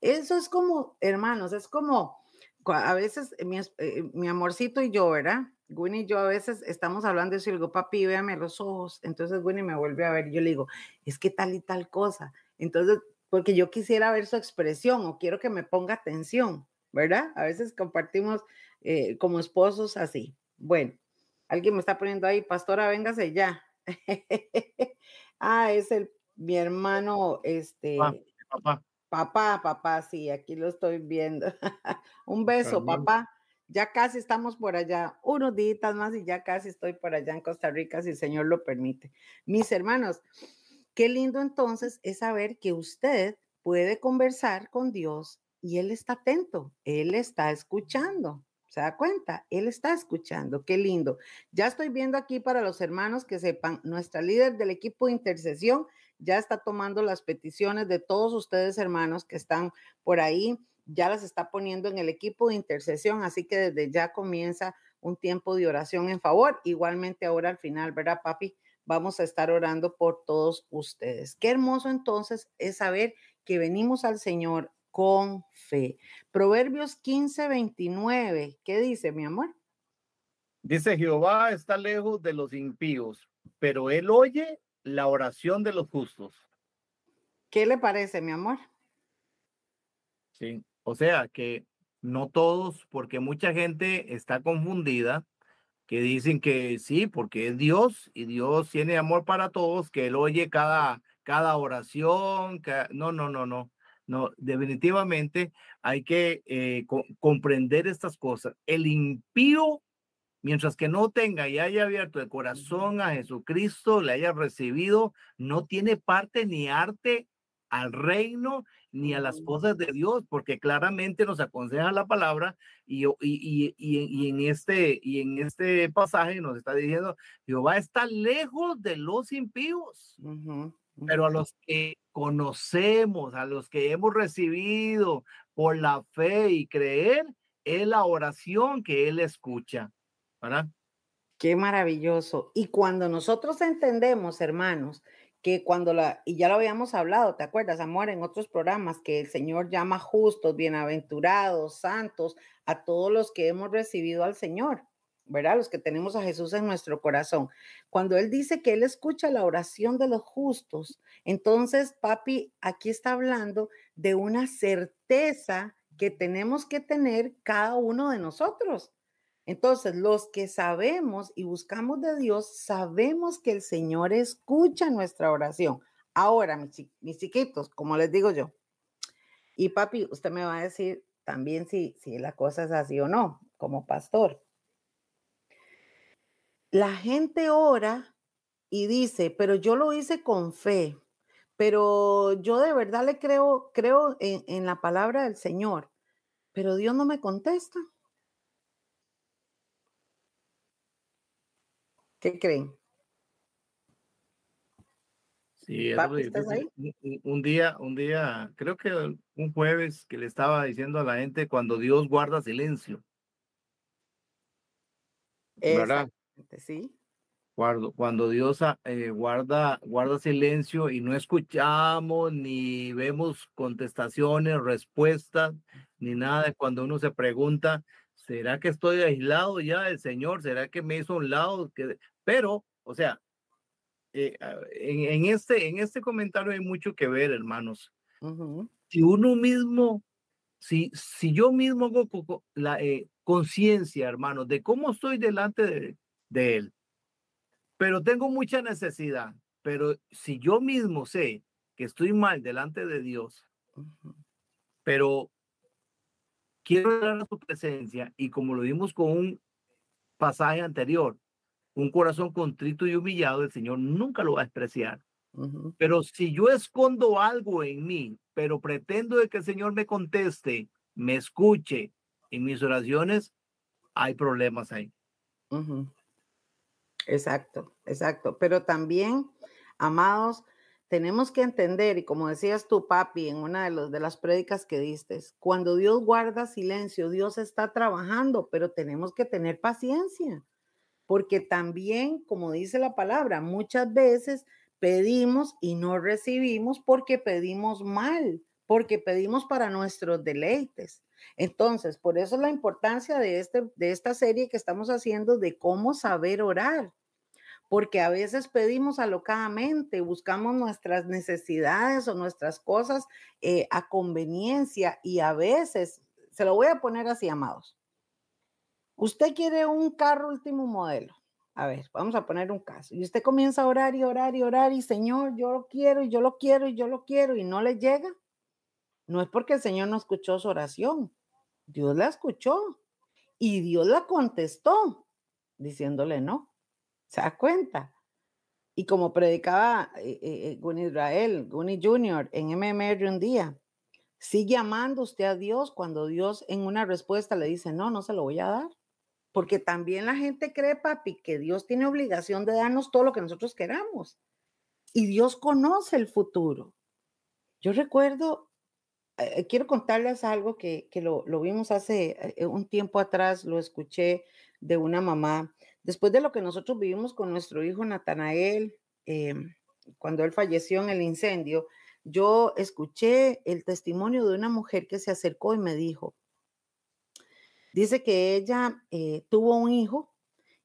Speaker 1: Eso es como, hermanos, es como a veces mi, eh, mi amorcito y yo, ¿verdad? Winnie y yo a veces estamos hablando de eso y le digo, papi, véame los ojos. Entonces Winnie me vuelve a ver y yo le digo, es que tal y tal cosa. Entonces, porque yo quisiera ver su expresión o quiero que me ponga atención, ¿verdad? A veces compartimos eh, como esposos así. Bueno, alguien me está poniendo ahí, pastora, véngase ya. [laughs] ah, es el mi hermano, este. Papá. Papá, papá, sí, aquí lo estoy viendo. [laughs] Un beso, papá. Ya casi estamos por allá, unos días más y ya casi estoy por allá en Costa Rica, si el Señor lo permite. Mis hermanos, qué lindo entonces es saber que usted puede conversar con Dios y Él está atento, Él está escuchando. ¿Se da cuenta? Él está escuchando. Qué lindo. Ya estoy viendo aquí para los hermanos que sepan, nuestra líder del equipo de intercesión ya está tomando las peticiones de todos ustedes, hermanos, que están por ahí. Ya las está poniendo en el equipo de intercesión. Así que desde ya comienza un tiempo de oración en favor. Igualmente ahora al final, ¿verdad, papi? Vamos a estar orando por todos ustedes. Qué hermoso entonces es saber que venimos al Señor con fe. Proverbios 15, 29. ¿Qué dice, mi amor?
Speaker 2: Dice Jehová está lejos de los impíos, pero él oye la oración de los justos.
Speaker 1: ¿Qué le parece, mi amor?
Speaker 2: Sí, o sea que no todos, porque mucha gente está confundida, que dicen que sí, porque es Dios y Dios tiene amor para todos, que él oye cada, cada oración, no, no, no, no. No, definitivamente hay que eh, comprender estas cosas. El impío, mientras que no tenga y haya abierto el corazón a Jesucristo, le haya recibido, no tiene parte ni arte al reino ni a las cosas de Dios, porque claramente nos aconseja la palabra y, y, y, en este, y en este pasaje nos está diciendo, Jehová está lejos de los impíos. Pero a los que conocemos, a los que hemos recibido por la fe y creer, es la oración que Él escucha. ¿Verdad?
Speaker 1: Qué maravilloso. Y cuando nosotros entendemos, hermanos, que cuando la, y ya lo habíamos hablado, ¿te acuerdas, amor, en otros programas, que el Señor llama justos, bienaventurados, santos, a todos los que hemos recibido al Señor. ¿verdad? Los que tenemos a Jesús en nuestro corazón. Cuando Él dice que Él escucha la oración de los justos, entonces, papi, aquí está hablando de una certeza que tenemos que tener cada uno de nosotros. Entonces, los que sabemos y buscamos de Dios, sabemos que el Señor escucha nuestra oración. Ahora, mis, chiquitos, como les digo yo, y papi, usted me va a decir también si, si la cosa es así o no, como pastor. la gente ora y dice, pero yo lo hice con fe, pero yo de verdad le creo, creo en, en la palabra del Señor, pero Dios no me contesta. ¿Qué creen?
Speaker 2: Sí, Un, día, un día, creo que un jueves que le estaba diciendo a la gente cuando Dios guarda silencio.
Speaker 1: ¿Verdad? Sí.
Speaker 2: Cuando, cuando Dios ah, eh, guarda, guarda silencio y no escuchamos ni vemos contestaciones, respuestas, ni nada. Cuando uno se pregunta, ¿será que estoy aislado ya del Señor? ¿Será que me hizo un lado? Pero, o sea, eh, en, este, en este comentario hay mucho que ver, hermanos. Si uno mismo, si, si yo mismo hago la eh, conciencia, hermanos, de cómo estoy delante de, de Él, pero tengo mucha necesidad, pero si yo mismo sé que estoy mal delante de Dios, pero quiero dar a su presencia y como lo vimos con un pasaje anterior, un corazón contrito y humillado, el Señor nunca lo va a despreciar. Pero si yo escondo algo en mí, pero pretendo de que el Señor me conteste, me escuche en mis oraciones, hay problemas ahí.
Speaker 1: Exacto, exacto. Pero también, amados, tenemos que entender, y como decías tú, papi, en una de, los, de las prédicas que diste, cuando Dios guarda silencio, Dios está trabajando, pero tenemos que tener paciencia porque también, como dice la palabra, muchas veces pedimos y no recibimos porque pedimos mal, porque pedimos para nuestros deleites. Entonces, por eso la importancia de, este, de esta serie que estamos haciendo de cómo saber orar, porque a veces pedimos alocadamente, buscamos nuestras necesidades o nuestras cosas eh, a conveniencia y a veces, se lo voy a poner así, amados, Usted quiere un carro último modelo. A ver, vamos a poner un caso. Y usted comienza a orar y orar y orar y Señor, yo lo quiero y yo lo quiero y yo lo quiero y no le llega. No es porque el Señor no escuchó su oración. Dios la escuchó y Dios la contestó diciéndole no. ¿Se da cuenta? Y como predicaba eh, eh, eh, Gunny Israel, Gunny Jr. en MMR un día, sigue amando usted a Dios cuando Dios en una respuesta le dice, no, no se lo voy a dar. Porque también la gente cree, papi, que Dios tiene obligación de darnos todo lo que nosotros queramos. Y Dios conoce el futuro. Yo recuerdo, eh, quiero contarles algo que, lo, vimos hace eh, un tiempo atrás, lo escuché de una mamá. Después de lo que nosotros vivimos con nuestro hijo Natanael, em, cuando él falleció en el incendio, yo escuché el testimonio de una mujer que se acercó y me dijo, Dice que ella eh, tuvo un hijo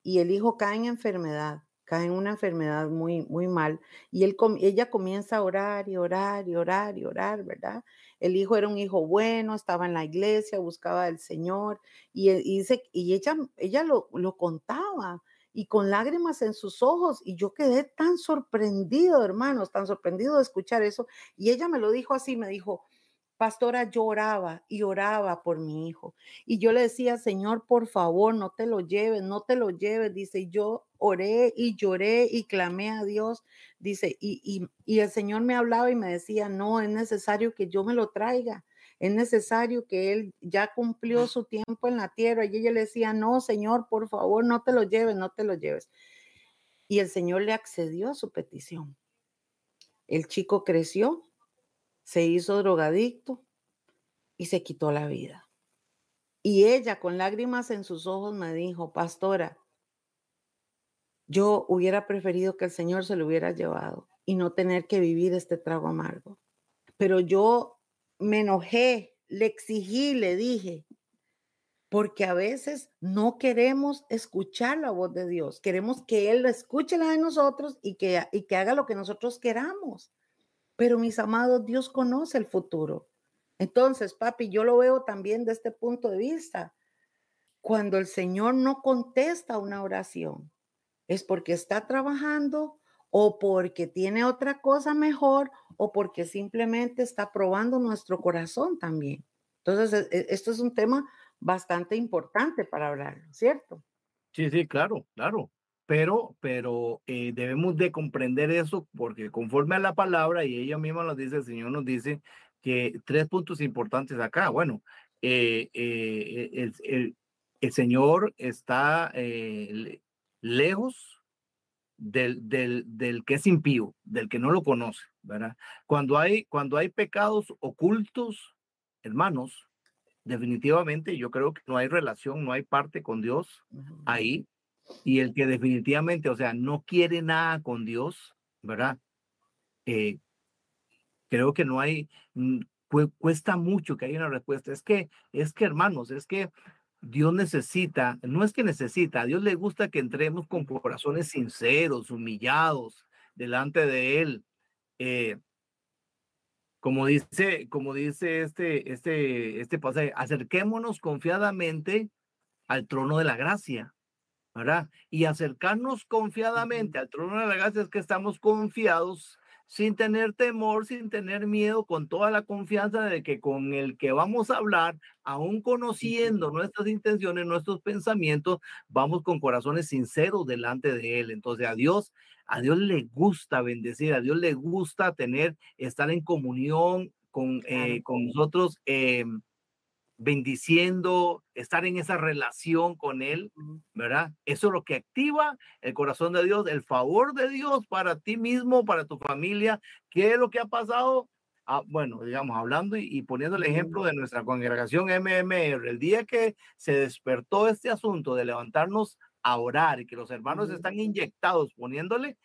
Speaker 1: y el hijo cae en enfermedad, cae en una enfermedad muy, muy mal. Y él, ella comienza a orar y orar y orar y orar, ¿verdad? El hijo era un hijo bueno, estaba en la iglesia, buscaba al Señor y, dice, y ella, ella lo, lo contaba y con lágrimas en sus ojos. Y yo quedé tan sorprendido, hermanos, tan sorprendido de escuchar eso. Y ella me lo dijo así, me dijo, pastora lloraba y oraba por mi hijo. Y yo le decía, Señor, por favor, no te lo lleves, no te lo lleves. Dice, yo oré y lloré y clamé a Dios. Dice, y, y, el Señor me hablaba y me decía, no, es necesario que yo me lo traiga. Es necesario que él ya cumplió su tiempo en la tierra. Y ella le decía, no, Señor, por favor, no te lo lleves, no te lo lleves. Y el Señor le accedió a su petición. El chico creció, se hizo drogadicto y se quitó la vida. Y ella con lágrimas en sus ojos me dijo, pastora, yo hubiera preferido que el Señor se lo hubiera llevado y no tener que vivir este trago amargo. Pero yo me enojé, le exigí, le dije, porque a veces no queremos escuchar la voz de Dios, queremos que Él escuche la de nosotros y que, y que haga lo que nosotros queramos. Pero mis amados, Dios conoce el futuro. Entonces, papi, yo lo veo también de este punto de vista. Cuando el Señor no contesta una oración, es porque está trabajando o porque tiene otra cosa mejor o porque simplemente está probando nuestro corazón también. Entonces, e, e, esto es un tema bastante importante para hablar, ¿cierto?
Speaker 2: Sí, sí, claro, claro. pero, pero eh, debemos de comprender eso porque conforme a la palabra, y ella misma nos dice, el Señor nos dice que tres puntos importantes acá. Bueno, eh, eh, el, el, el, Señor está lejos del, del, del, que es impío, del que no lo conoce, ¿verdad? Cuando hay, cuando hay pecados ocultos, hermanos, definitivamente yo creo que no hay relación, no hay parte con Dios ahí, y el que definitivamente, o sea, no quiere nada con Dios, ¿verdad? Eh, creo que no hay, mm, cuesta mucho que haya una respuesta. Es que, es que hermanos, es que Dios necesita, no es que necesita, a Dios le gusta que entremos con corazones sinceros, humillados delante de Él. Eh, como dice, como dice este, este, este pasaje, acerquémonos confiadamente al trono de la gracia ¿verdad? Y acercarnos confiadamente al trono de la gracia es que estamos confiados sin tener temor, sin tener miedo, con toda la confianza de que con el que vamos a hablar, aún conociendo nuestras intenciones, nuestros pensamientos, vamos con corazones sinceros delante de Él. Entonces a Dios, a Dios le gusta bendecir, a Dios le gusta tener, estar en comunión con, eh, con nosotros. Eh, bendiciendo, estar en esa relación con Él, ¿verdad? Eso es lo que activa el corazón de Dios, el favor de Dios para ti mismo, para tu familia. ¿Qué es lo que ha pasado? Ah, bueno, digamos, hablando y, poniendo el ejemplo de nuestra congregación MMR, el día que se despertó este asunto de levantarnos a orar y que los hermanos están inyectados poniéndole,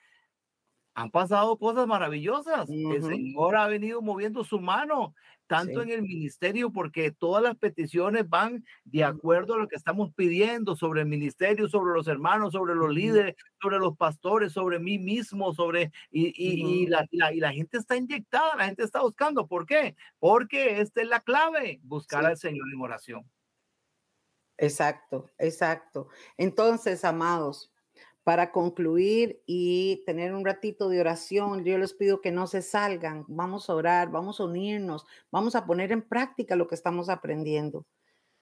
Speaker 2: han pasado cosas maravillosas. El Señor ha venido moviendo su mano tanto en el ministerio, porque todas las peticiones van de acuerdo a lo que estamos pidiendo sobre el ministerio, sobre los hermanos, sobre los líderes, sobre los pastores, sobre mí mismo, sobre, y, y, y, la, y, la, gente está inyectada, la gente está buscando. ¿Por qué? Porque esta es la clave, buscar al Señor en oración.
Speaker 1: Exacto, exacto. Entonces, amados, para concluir y tener un ratito de oración, yo les pido que no se salgan, vamos a orar, vamos a unirnos, vamos a poner en práctica lo que estamos aprendiendo.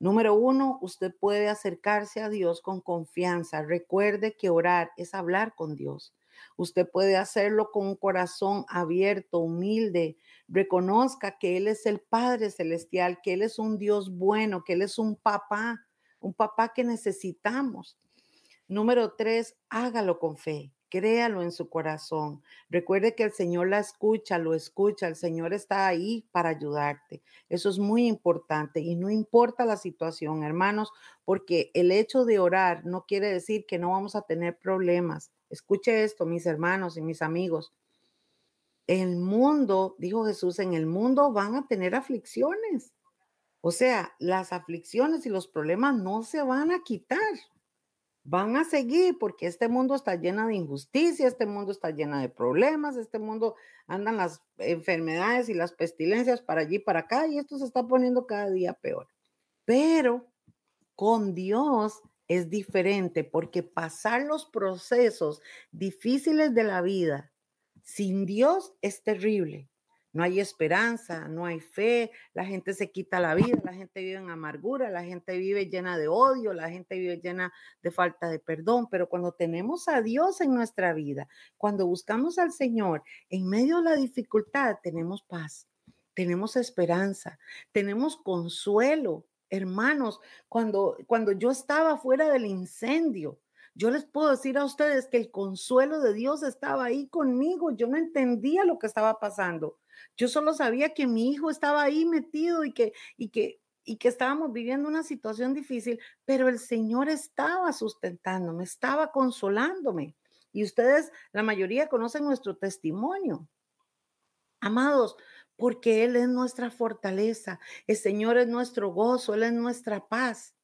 Speaker 1: Número uno, usted puede acercarse a Dios con confianza. Recuerde que orar es hablar con Dios. Usted puede hacerlo con un corazón abierto, humilde. Reconozca que Él es el Padre Celestial, que Él es un Dios bueno, que Él es un papá, un papá que necesitamos. Número tres, hágalo con fe. Créalo en su corazón. Recuerde que el Señor la escucha, lo escucha. El Señor está ahí para ayudarte. Eso es muy importante y no importa la situación, hermanos, porque el hecho de orar no quiere decir que no vamos a tener problemas. Escuche esto, mis hermanos y mis amigos. El mundo, dijo Jesús, en el mundo van a tener aflicciones. O sea, las aflicciones y los problemas no se van a quitar van a seguir porque este mundo está lleno de injusticia, este mundo está lleno de problemas, este mundo andan las enfermedades y las pestilencias para allí, para acá, y esto se está poniendo cada día peor. Pero con Dios es diferente porque pasar los procesos difíciles de la vida sin Dios es terrible no hay esperanza, no hay fe, la gente se quita la vida, la gente vive en amargura, la gente vive llena de odio, la gente vive llena de falta de perdón, pero cuando tenemos a Dios en nuestra vida, cuando buscamos al Señor en medio de la dificultad, tenemos paz, tenemos esperanza, tenemos consuelo. Hermanos, cuando, cuando yo estaba fuera del incendio, yo les puedo decir a ustedes que el consuelo de Dios estaba ahí conmigo. Yo no entendía lo que estaba pasando. Yo solo sabía que mi hijo estaba ahí metido y que, y que, y que estábamos viviendo una situación difícil, pero el Señor estaba sustentándome, estaba consolándome. Y ustedes, la mayoría, conocen nuestro testimonio. Amados, porque Él es nuestra fortaleza, el Señor es nuestro gozo, Él es nuestra paz.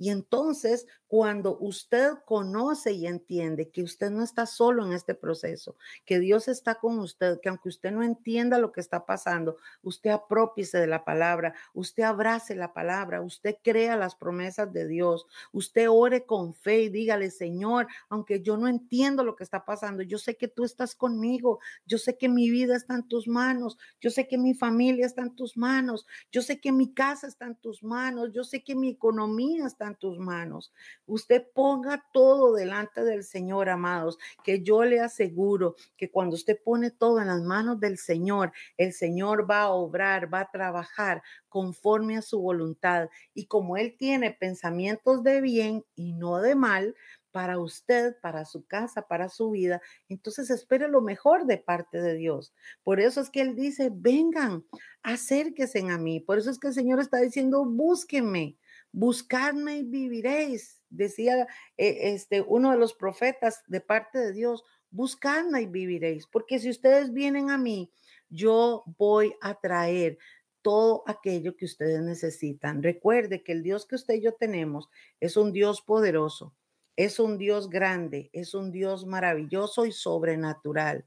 Speaker 1: Y entonces, cuando usted conoce y entiende que usted no está solo en este proceso, que Dios está con usted, que aunque usted no entienda lo que está pasando, usted apropiese de la palabra, usted abrace la palabra, usted crea las promesas de Dios, usted ore con fe y dígale, Señor, aunque yo no entiendo lo que está pasando, yo sé que tú estás conmigo, yo sé que mi vida está en tus manos, yo sé que mi familia está en tus manos, yo sé que mi casa está en tus manos, yo sé que mi economía está en tus manos. Usted ponga todo delante del Señor, amados, que yo le aseguro que cuando usted pone todo en las manos del Señor, el Señor va a obrar, va a trabajar conforme a su voluntad. Y como Él tiene pensamientos de bien y no de mal, para usted, para su casa, para su vida, entonces espere lo mejor de parte de Dios. Por eso es que Él dice, vengan, acérquense a mí. Por eso es que el Señor está diciendo, búsquenme, buscadme y viviréis. Decía eh, este, uno de los profetas de parte de Dios, buscadme y viviréis. Porque si ustedes vienen a mí, yo voy a traer todo aquello que ustedes necesitan. Recuerde que el Dios que usted y yo tenemos es un Dios poderoso es un Dios grande, es un Dios maravilloso y sobrenatural.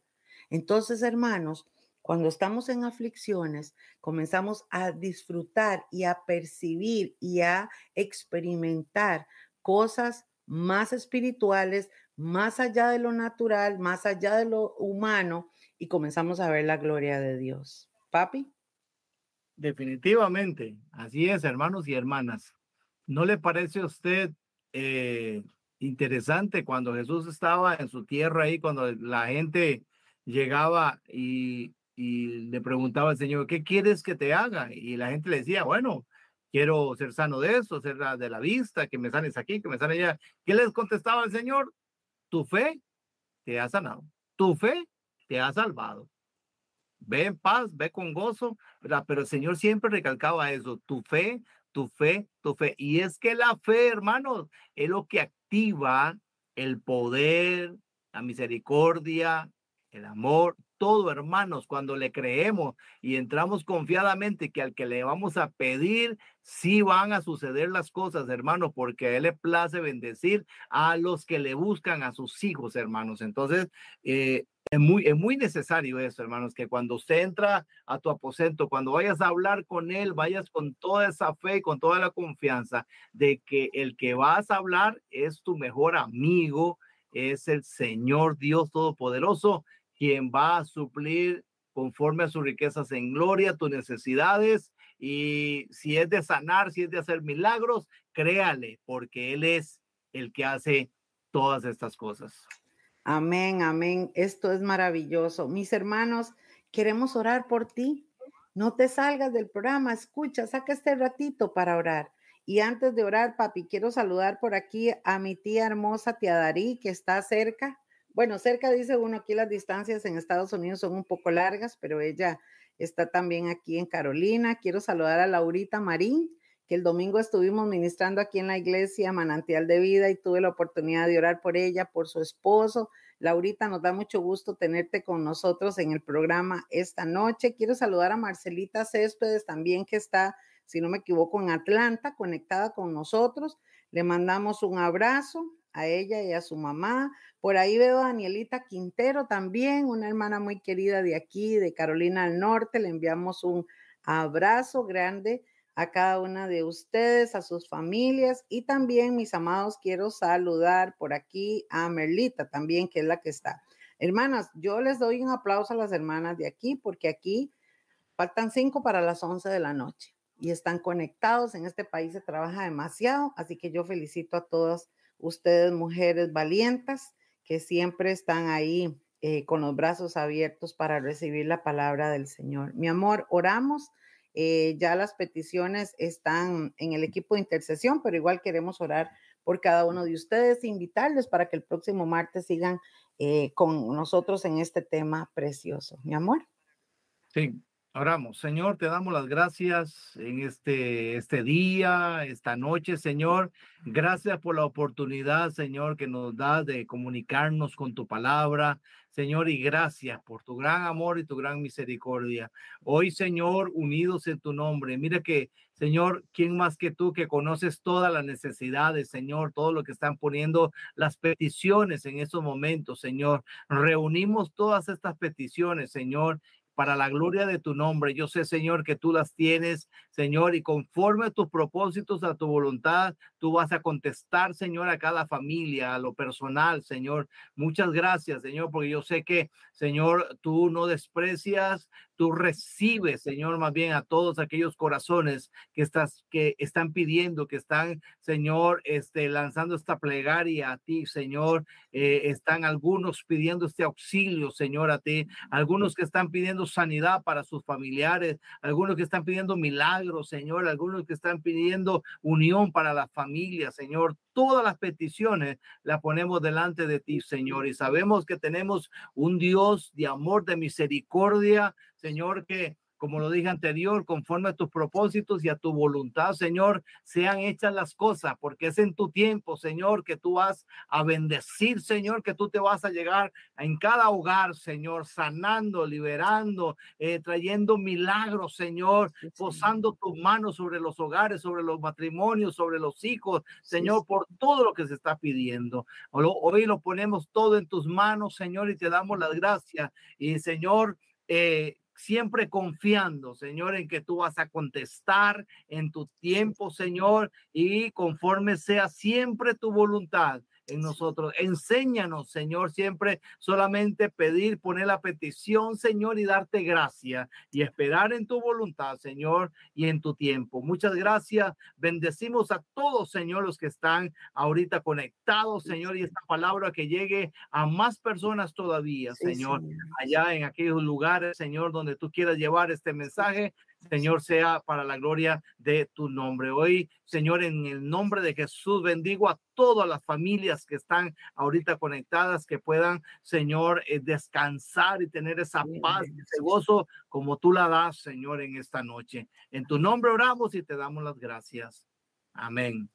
Speaker 1: Entonces, hermanos, cuando estamos en aflicciones, comenzamos a disfrutar y a percibir y a experimentar cosas más espirituales, más allá de lo natural, más allá de lo humano, y comenzamos a ver la gloria de Dios. Papi.
Speaker 2: Definitivamente, así es, hermanos y hermanas. ¿No le parece a usted eh, interesante cuando Jesús estaba en su tierra ahí, cuando la gente llegaba y, y le preguntaba al Señor, ¿qué quieres que te haga? Y la gente le decía, bueno, quiero ser sano de eso, ser de la vista, que me sanes aquí, que me sanes allá. ¿Qué les contestaba el Señor? Tu fe te ha sanado, tu fe te ha salvado. Ve en paz, ve con gozo, pero el Señor siempre recalcaba eso, tu fe, tu fe, tu fe. Y es que la fe, hermanos, es lo que activa el poder, la misericordia, el amor, todo, hermanos, cuando le creemos y entramos confiadamente que al que le vamos a pedir, sí van a suceder las cosas, hermanos, porque a él le place bendecir a los que le buscan, a sus hijos, hermanos. Entonces, eh, es muy, es muy necesario eso, hermanos, que cuando usted entra a tu aposento, cuando vayas a hablar con él, vayas con toda esa fe y con toda la confianza de que el que vas a hablar es tu mejor amigo, es el Señor Dios Todopoderoso, quien va a suplir conforme a sus riquezas en gloria tus necesidades. Y si es de sanar, si es de hacer milagros, créale, porque Él es el que hace todas estas cosas.
Speaker 1: Amén, amén. Esto es maravilloso. Mis hermanos, queremos orar por ti. No te salgas del programa, escucha, saca este ratito para orar. Y antes de orar, papi, quiero saludar por aquí a mi tía hermosa, tía Darí, que está cerca. Bueno, cerca dice uno, aquí las distancias en Estados Unidos son un poco largas, pero ella está también aquí en Carolina. Quiero saludar a Laurita Marín, que el domingo estuvimos ministrando aquí en la iglesia Manantial de Vida y tuve la oportunidad de orar por ella, por su esposo. Laurita, nos da mucho gusto tenerte con nosotros en el programa esta noche. Quiero saludar a Marcelita Céspedes también, que está, si no me equivoco, en Atlanta, conectada con nosotros. Le mandamos un abrazo a ella y a su mamá. Por ahí veo a Danielita Quintero también, una hermana muy querida de aquí, de Carolina del Norte. Le enviamos un abrazo grande a cada una de ustedes, a sus familias y también, mis amados, quiero saludar por aquí a Merlita también, que es la que está. Hermanas, yo les doy un aplauso a las hermanas de aquí porque aquí faltan cinco para las once de la noche y están conectados. En este país se trabaja demasiado, así que yo felicito a todas ustedes, mujeres valientes, que siempre están ahí eh, con los brazos abiertos para recibir la palabra del Señor. Mi amor, oramos eh, ya las peticiones están en el equipo de intercesión, pero igual queremos orar por cada uno de ustedes, invitarles para que el próximo martes sigan eh, con nosotros en este tema precioso. Mi amor.
Speaker 2: Sí, oramos. Señor, te damos las gracias en este, este día, esta noche, Señor. Gracias por la oportunidad, Señor, que nos da de comunicarnos con tu palabra. Señor, y gracias por tu gran amor y tu gran misericordia. Hoy, Señor, unidos en tu nombre. Mira que, Señor, ¿quién más que tú que conoces todas las necesidades, Señor, todo lo que están poniendo las peticiones en estos momentos, Señor? Reunimos todas estas peticiones, Señor, para la gloria de tu nombre. Yo sé, Señor, que tú las tienes, Señor, y conforme a tus propósitos, a tu voluntad, tú vas a contestar, Señor, a cada familia, a lo personal, Señor. Muchas gracias, Señor, porque yo sé que, Señor, tú no desprecias, tú recibes, Señor, más bien a todos aquellos corazones que estás, que están pidiendo, que están, Señor, este, lanzando esta plegaria a ti, Señor. Eh, están algunos pidiendo este auxilio, Señor, a ti. Algunos que están pidiendo sanidad para sus familiares, algunos que están pidiendo milagros, Señor, algunos que están pidiendo unión para la familia, Señor. Todas las peticiones las ponemos delante de ti, Señor, y sabemos que tenemos un Dios de amor, de misericordia, Señor, que como lo dije anterior, conforme a tus propósitos y a tu voluntad, Señor, sean hechas las cosas, porque es en tu tiempo, Señor, que tú vas a bendecir, Señor, que tú te vas a llegar en cada hogar, Señor, sanando, liberando, eh, trayendo milagros, Señor, posando tus manos sobre los hogares, sobre los matrimonios, sobre los hijos, Señor, por todo lo que se está pidiendo. Hoy lo ponemos todo en tus manos, Señor, y te damos las gracias. Y, Señor, eh, siempre confiando, Señor, en que tú vas a contestar en tu tiempo, Señor, y conforme sea siempre tu voluntad en nosotros. Enséñanos, Señor, siempre solamente pedir, poner la petición, Señor, y darte gracia y esperar en tu voluntad, Señor, y en tu tiempo. Muchas gracias. Bendecimos a todos, Señor, los que están ahorita conectados, Señor, y esta palabra que llegue a más personas todavía, Señor, allá en aquellos lugares, Señor, donde tú quieras llevar este mensaje. Señor, sea para la gloria de tu nombre. Hoy, Señor, en el nombre de Jesús, bendigo a todas las familias que están ahorita conectadas, que puedan, Señor, eh, descansar y tener esa paz, ese gozo como tú la das, Señor, en esta noche. En tu nombre oramos y te damos las gracias. Amén.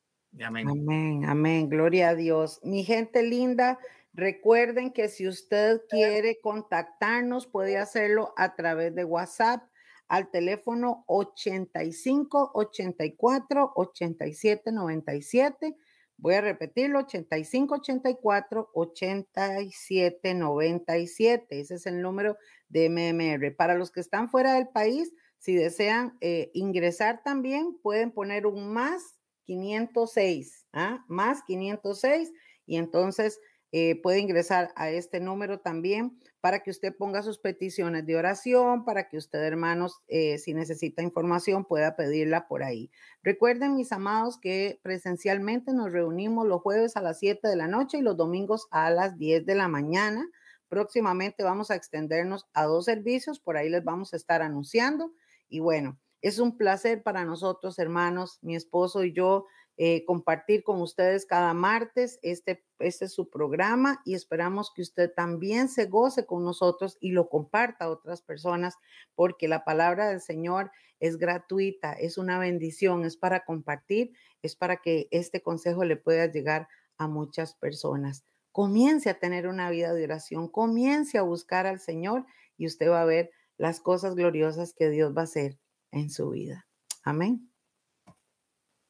Speaker 1: Amén. Amén, amén. Gloria a Dios. Mi gente linda, recuerden que si usted quiere contactarnos, puede hacerlo a través de WhatsApp al teléfono 85 84 87 97. Voy a repetirlo, 85 84 87 97. Ese es el número de MMR. Para los que están fuera del país, si desean eh, ingresar también, pueden poner un más 506, ¿ah? más 506 y entonces eh, puede ingresar a este número también para que usted ponga sus peticiones de oración, para que usted, hermanos, eh, si necesita información, pueda pedirla por ahí. Recuerden, mis amados, que presencialmente nos reunimos los jueves a las 7 de la noche y los domingos a las 10 de la mañana. Próximamente vamos a extendernos a dos servicios, por ahí les vamos a estar anunciando. Y bueno, es un placer para nosotros, hermanos, mi esposo y yo, eh, compartir con ustedes cada martes este, este es su programa y esperamos que usted también se goce con nosotros y lo comparta a otras personas porque la palabra del Señor es gratuita, es una bendición, es para compartir, es para que este consejo le pueda llegar a muchas personas. Comience a tener una vida de oración, comience a buscar al Señor y usted va a ver las cosas gloriosas que Dios va a hacer en su vida. Amén.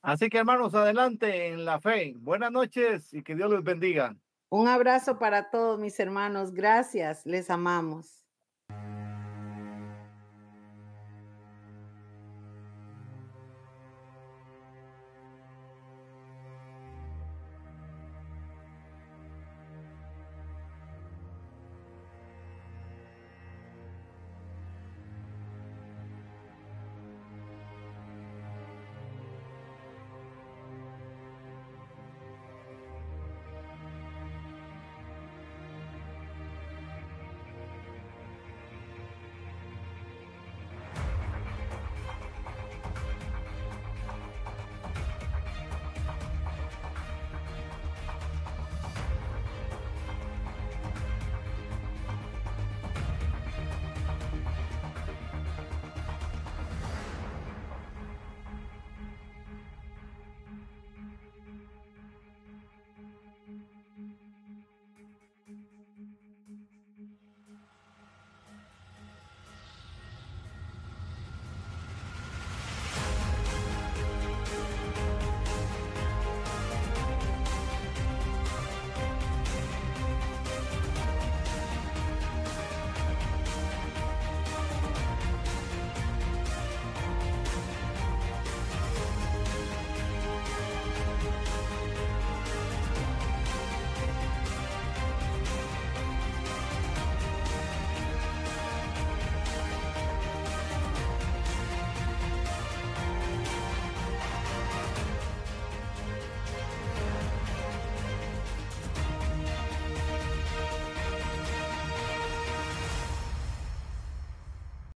Speaker 2: Así que hermanos, adelante en la fe. Buenas noches y que Dios los bendiga.
Speaker 1: Un abrazo para todos mis hermanos. Gracias, les amamos.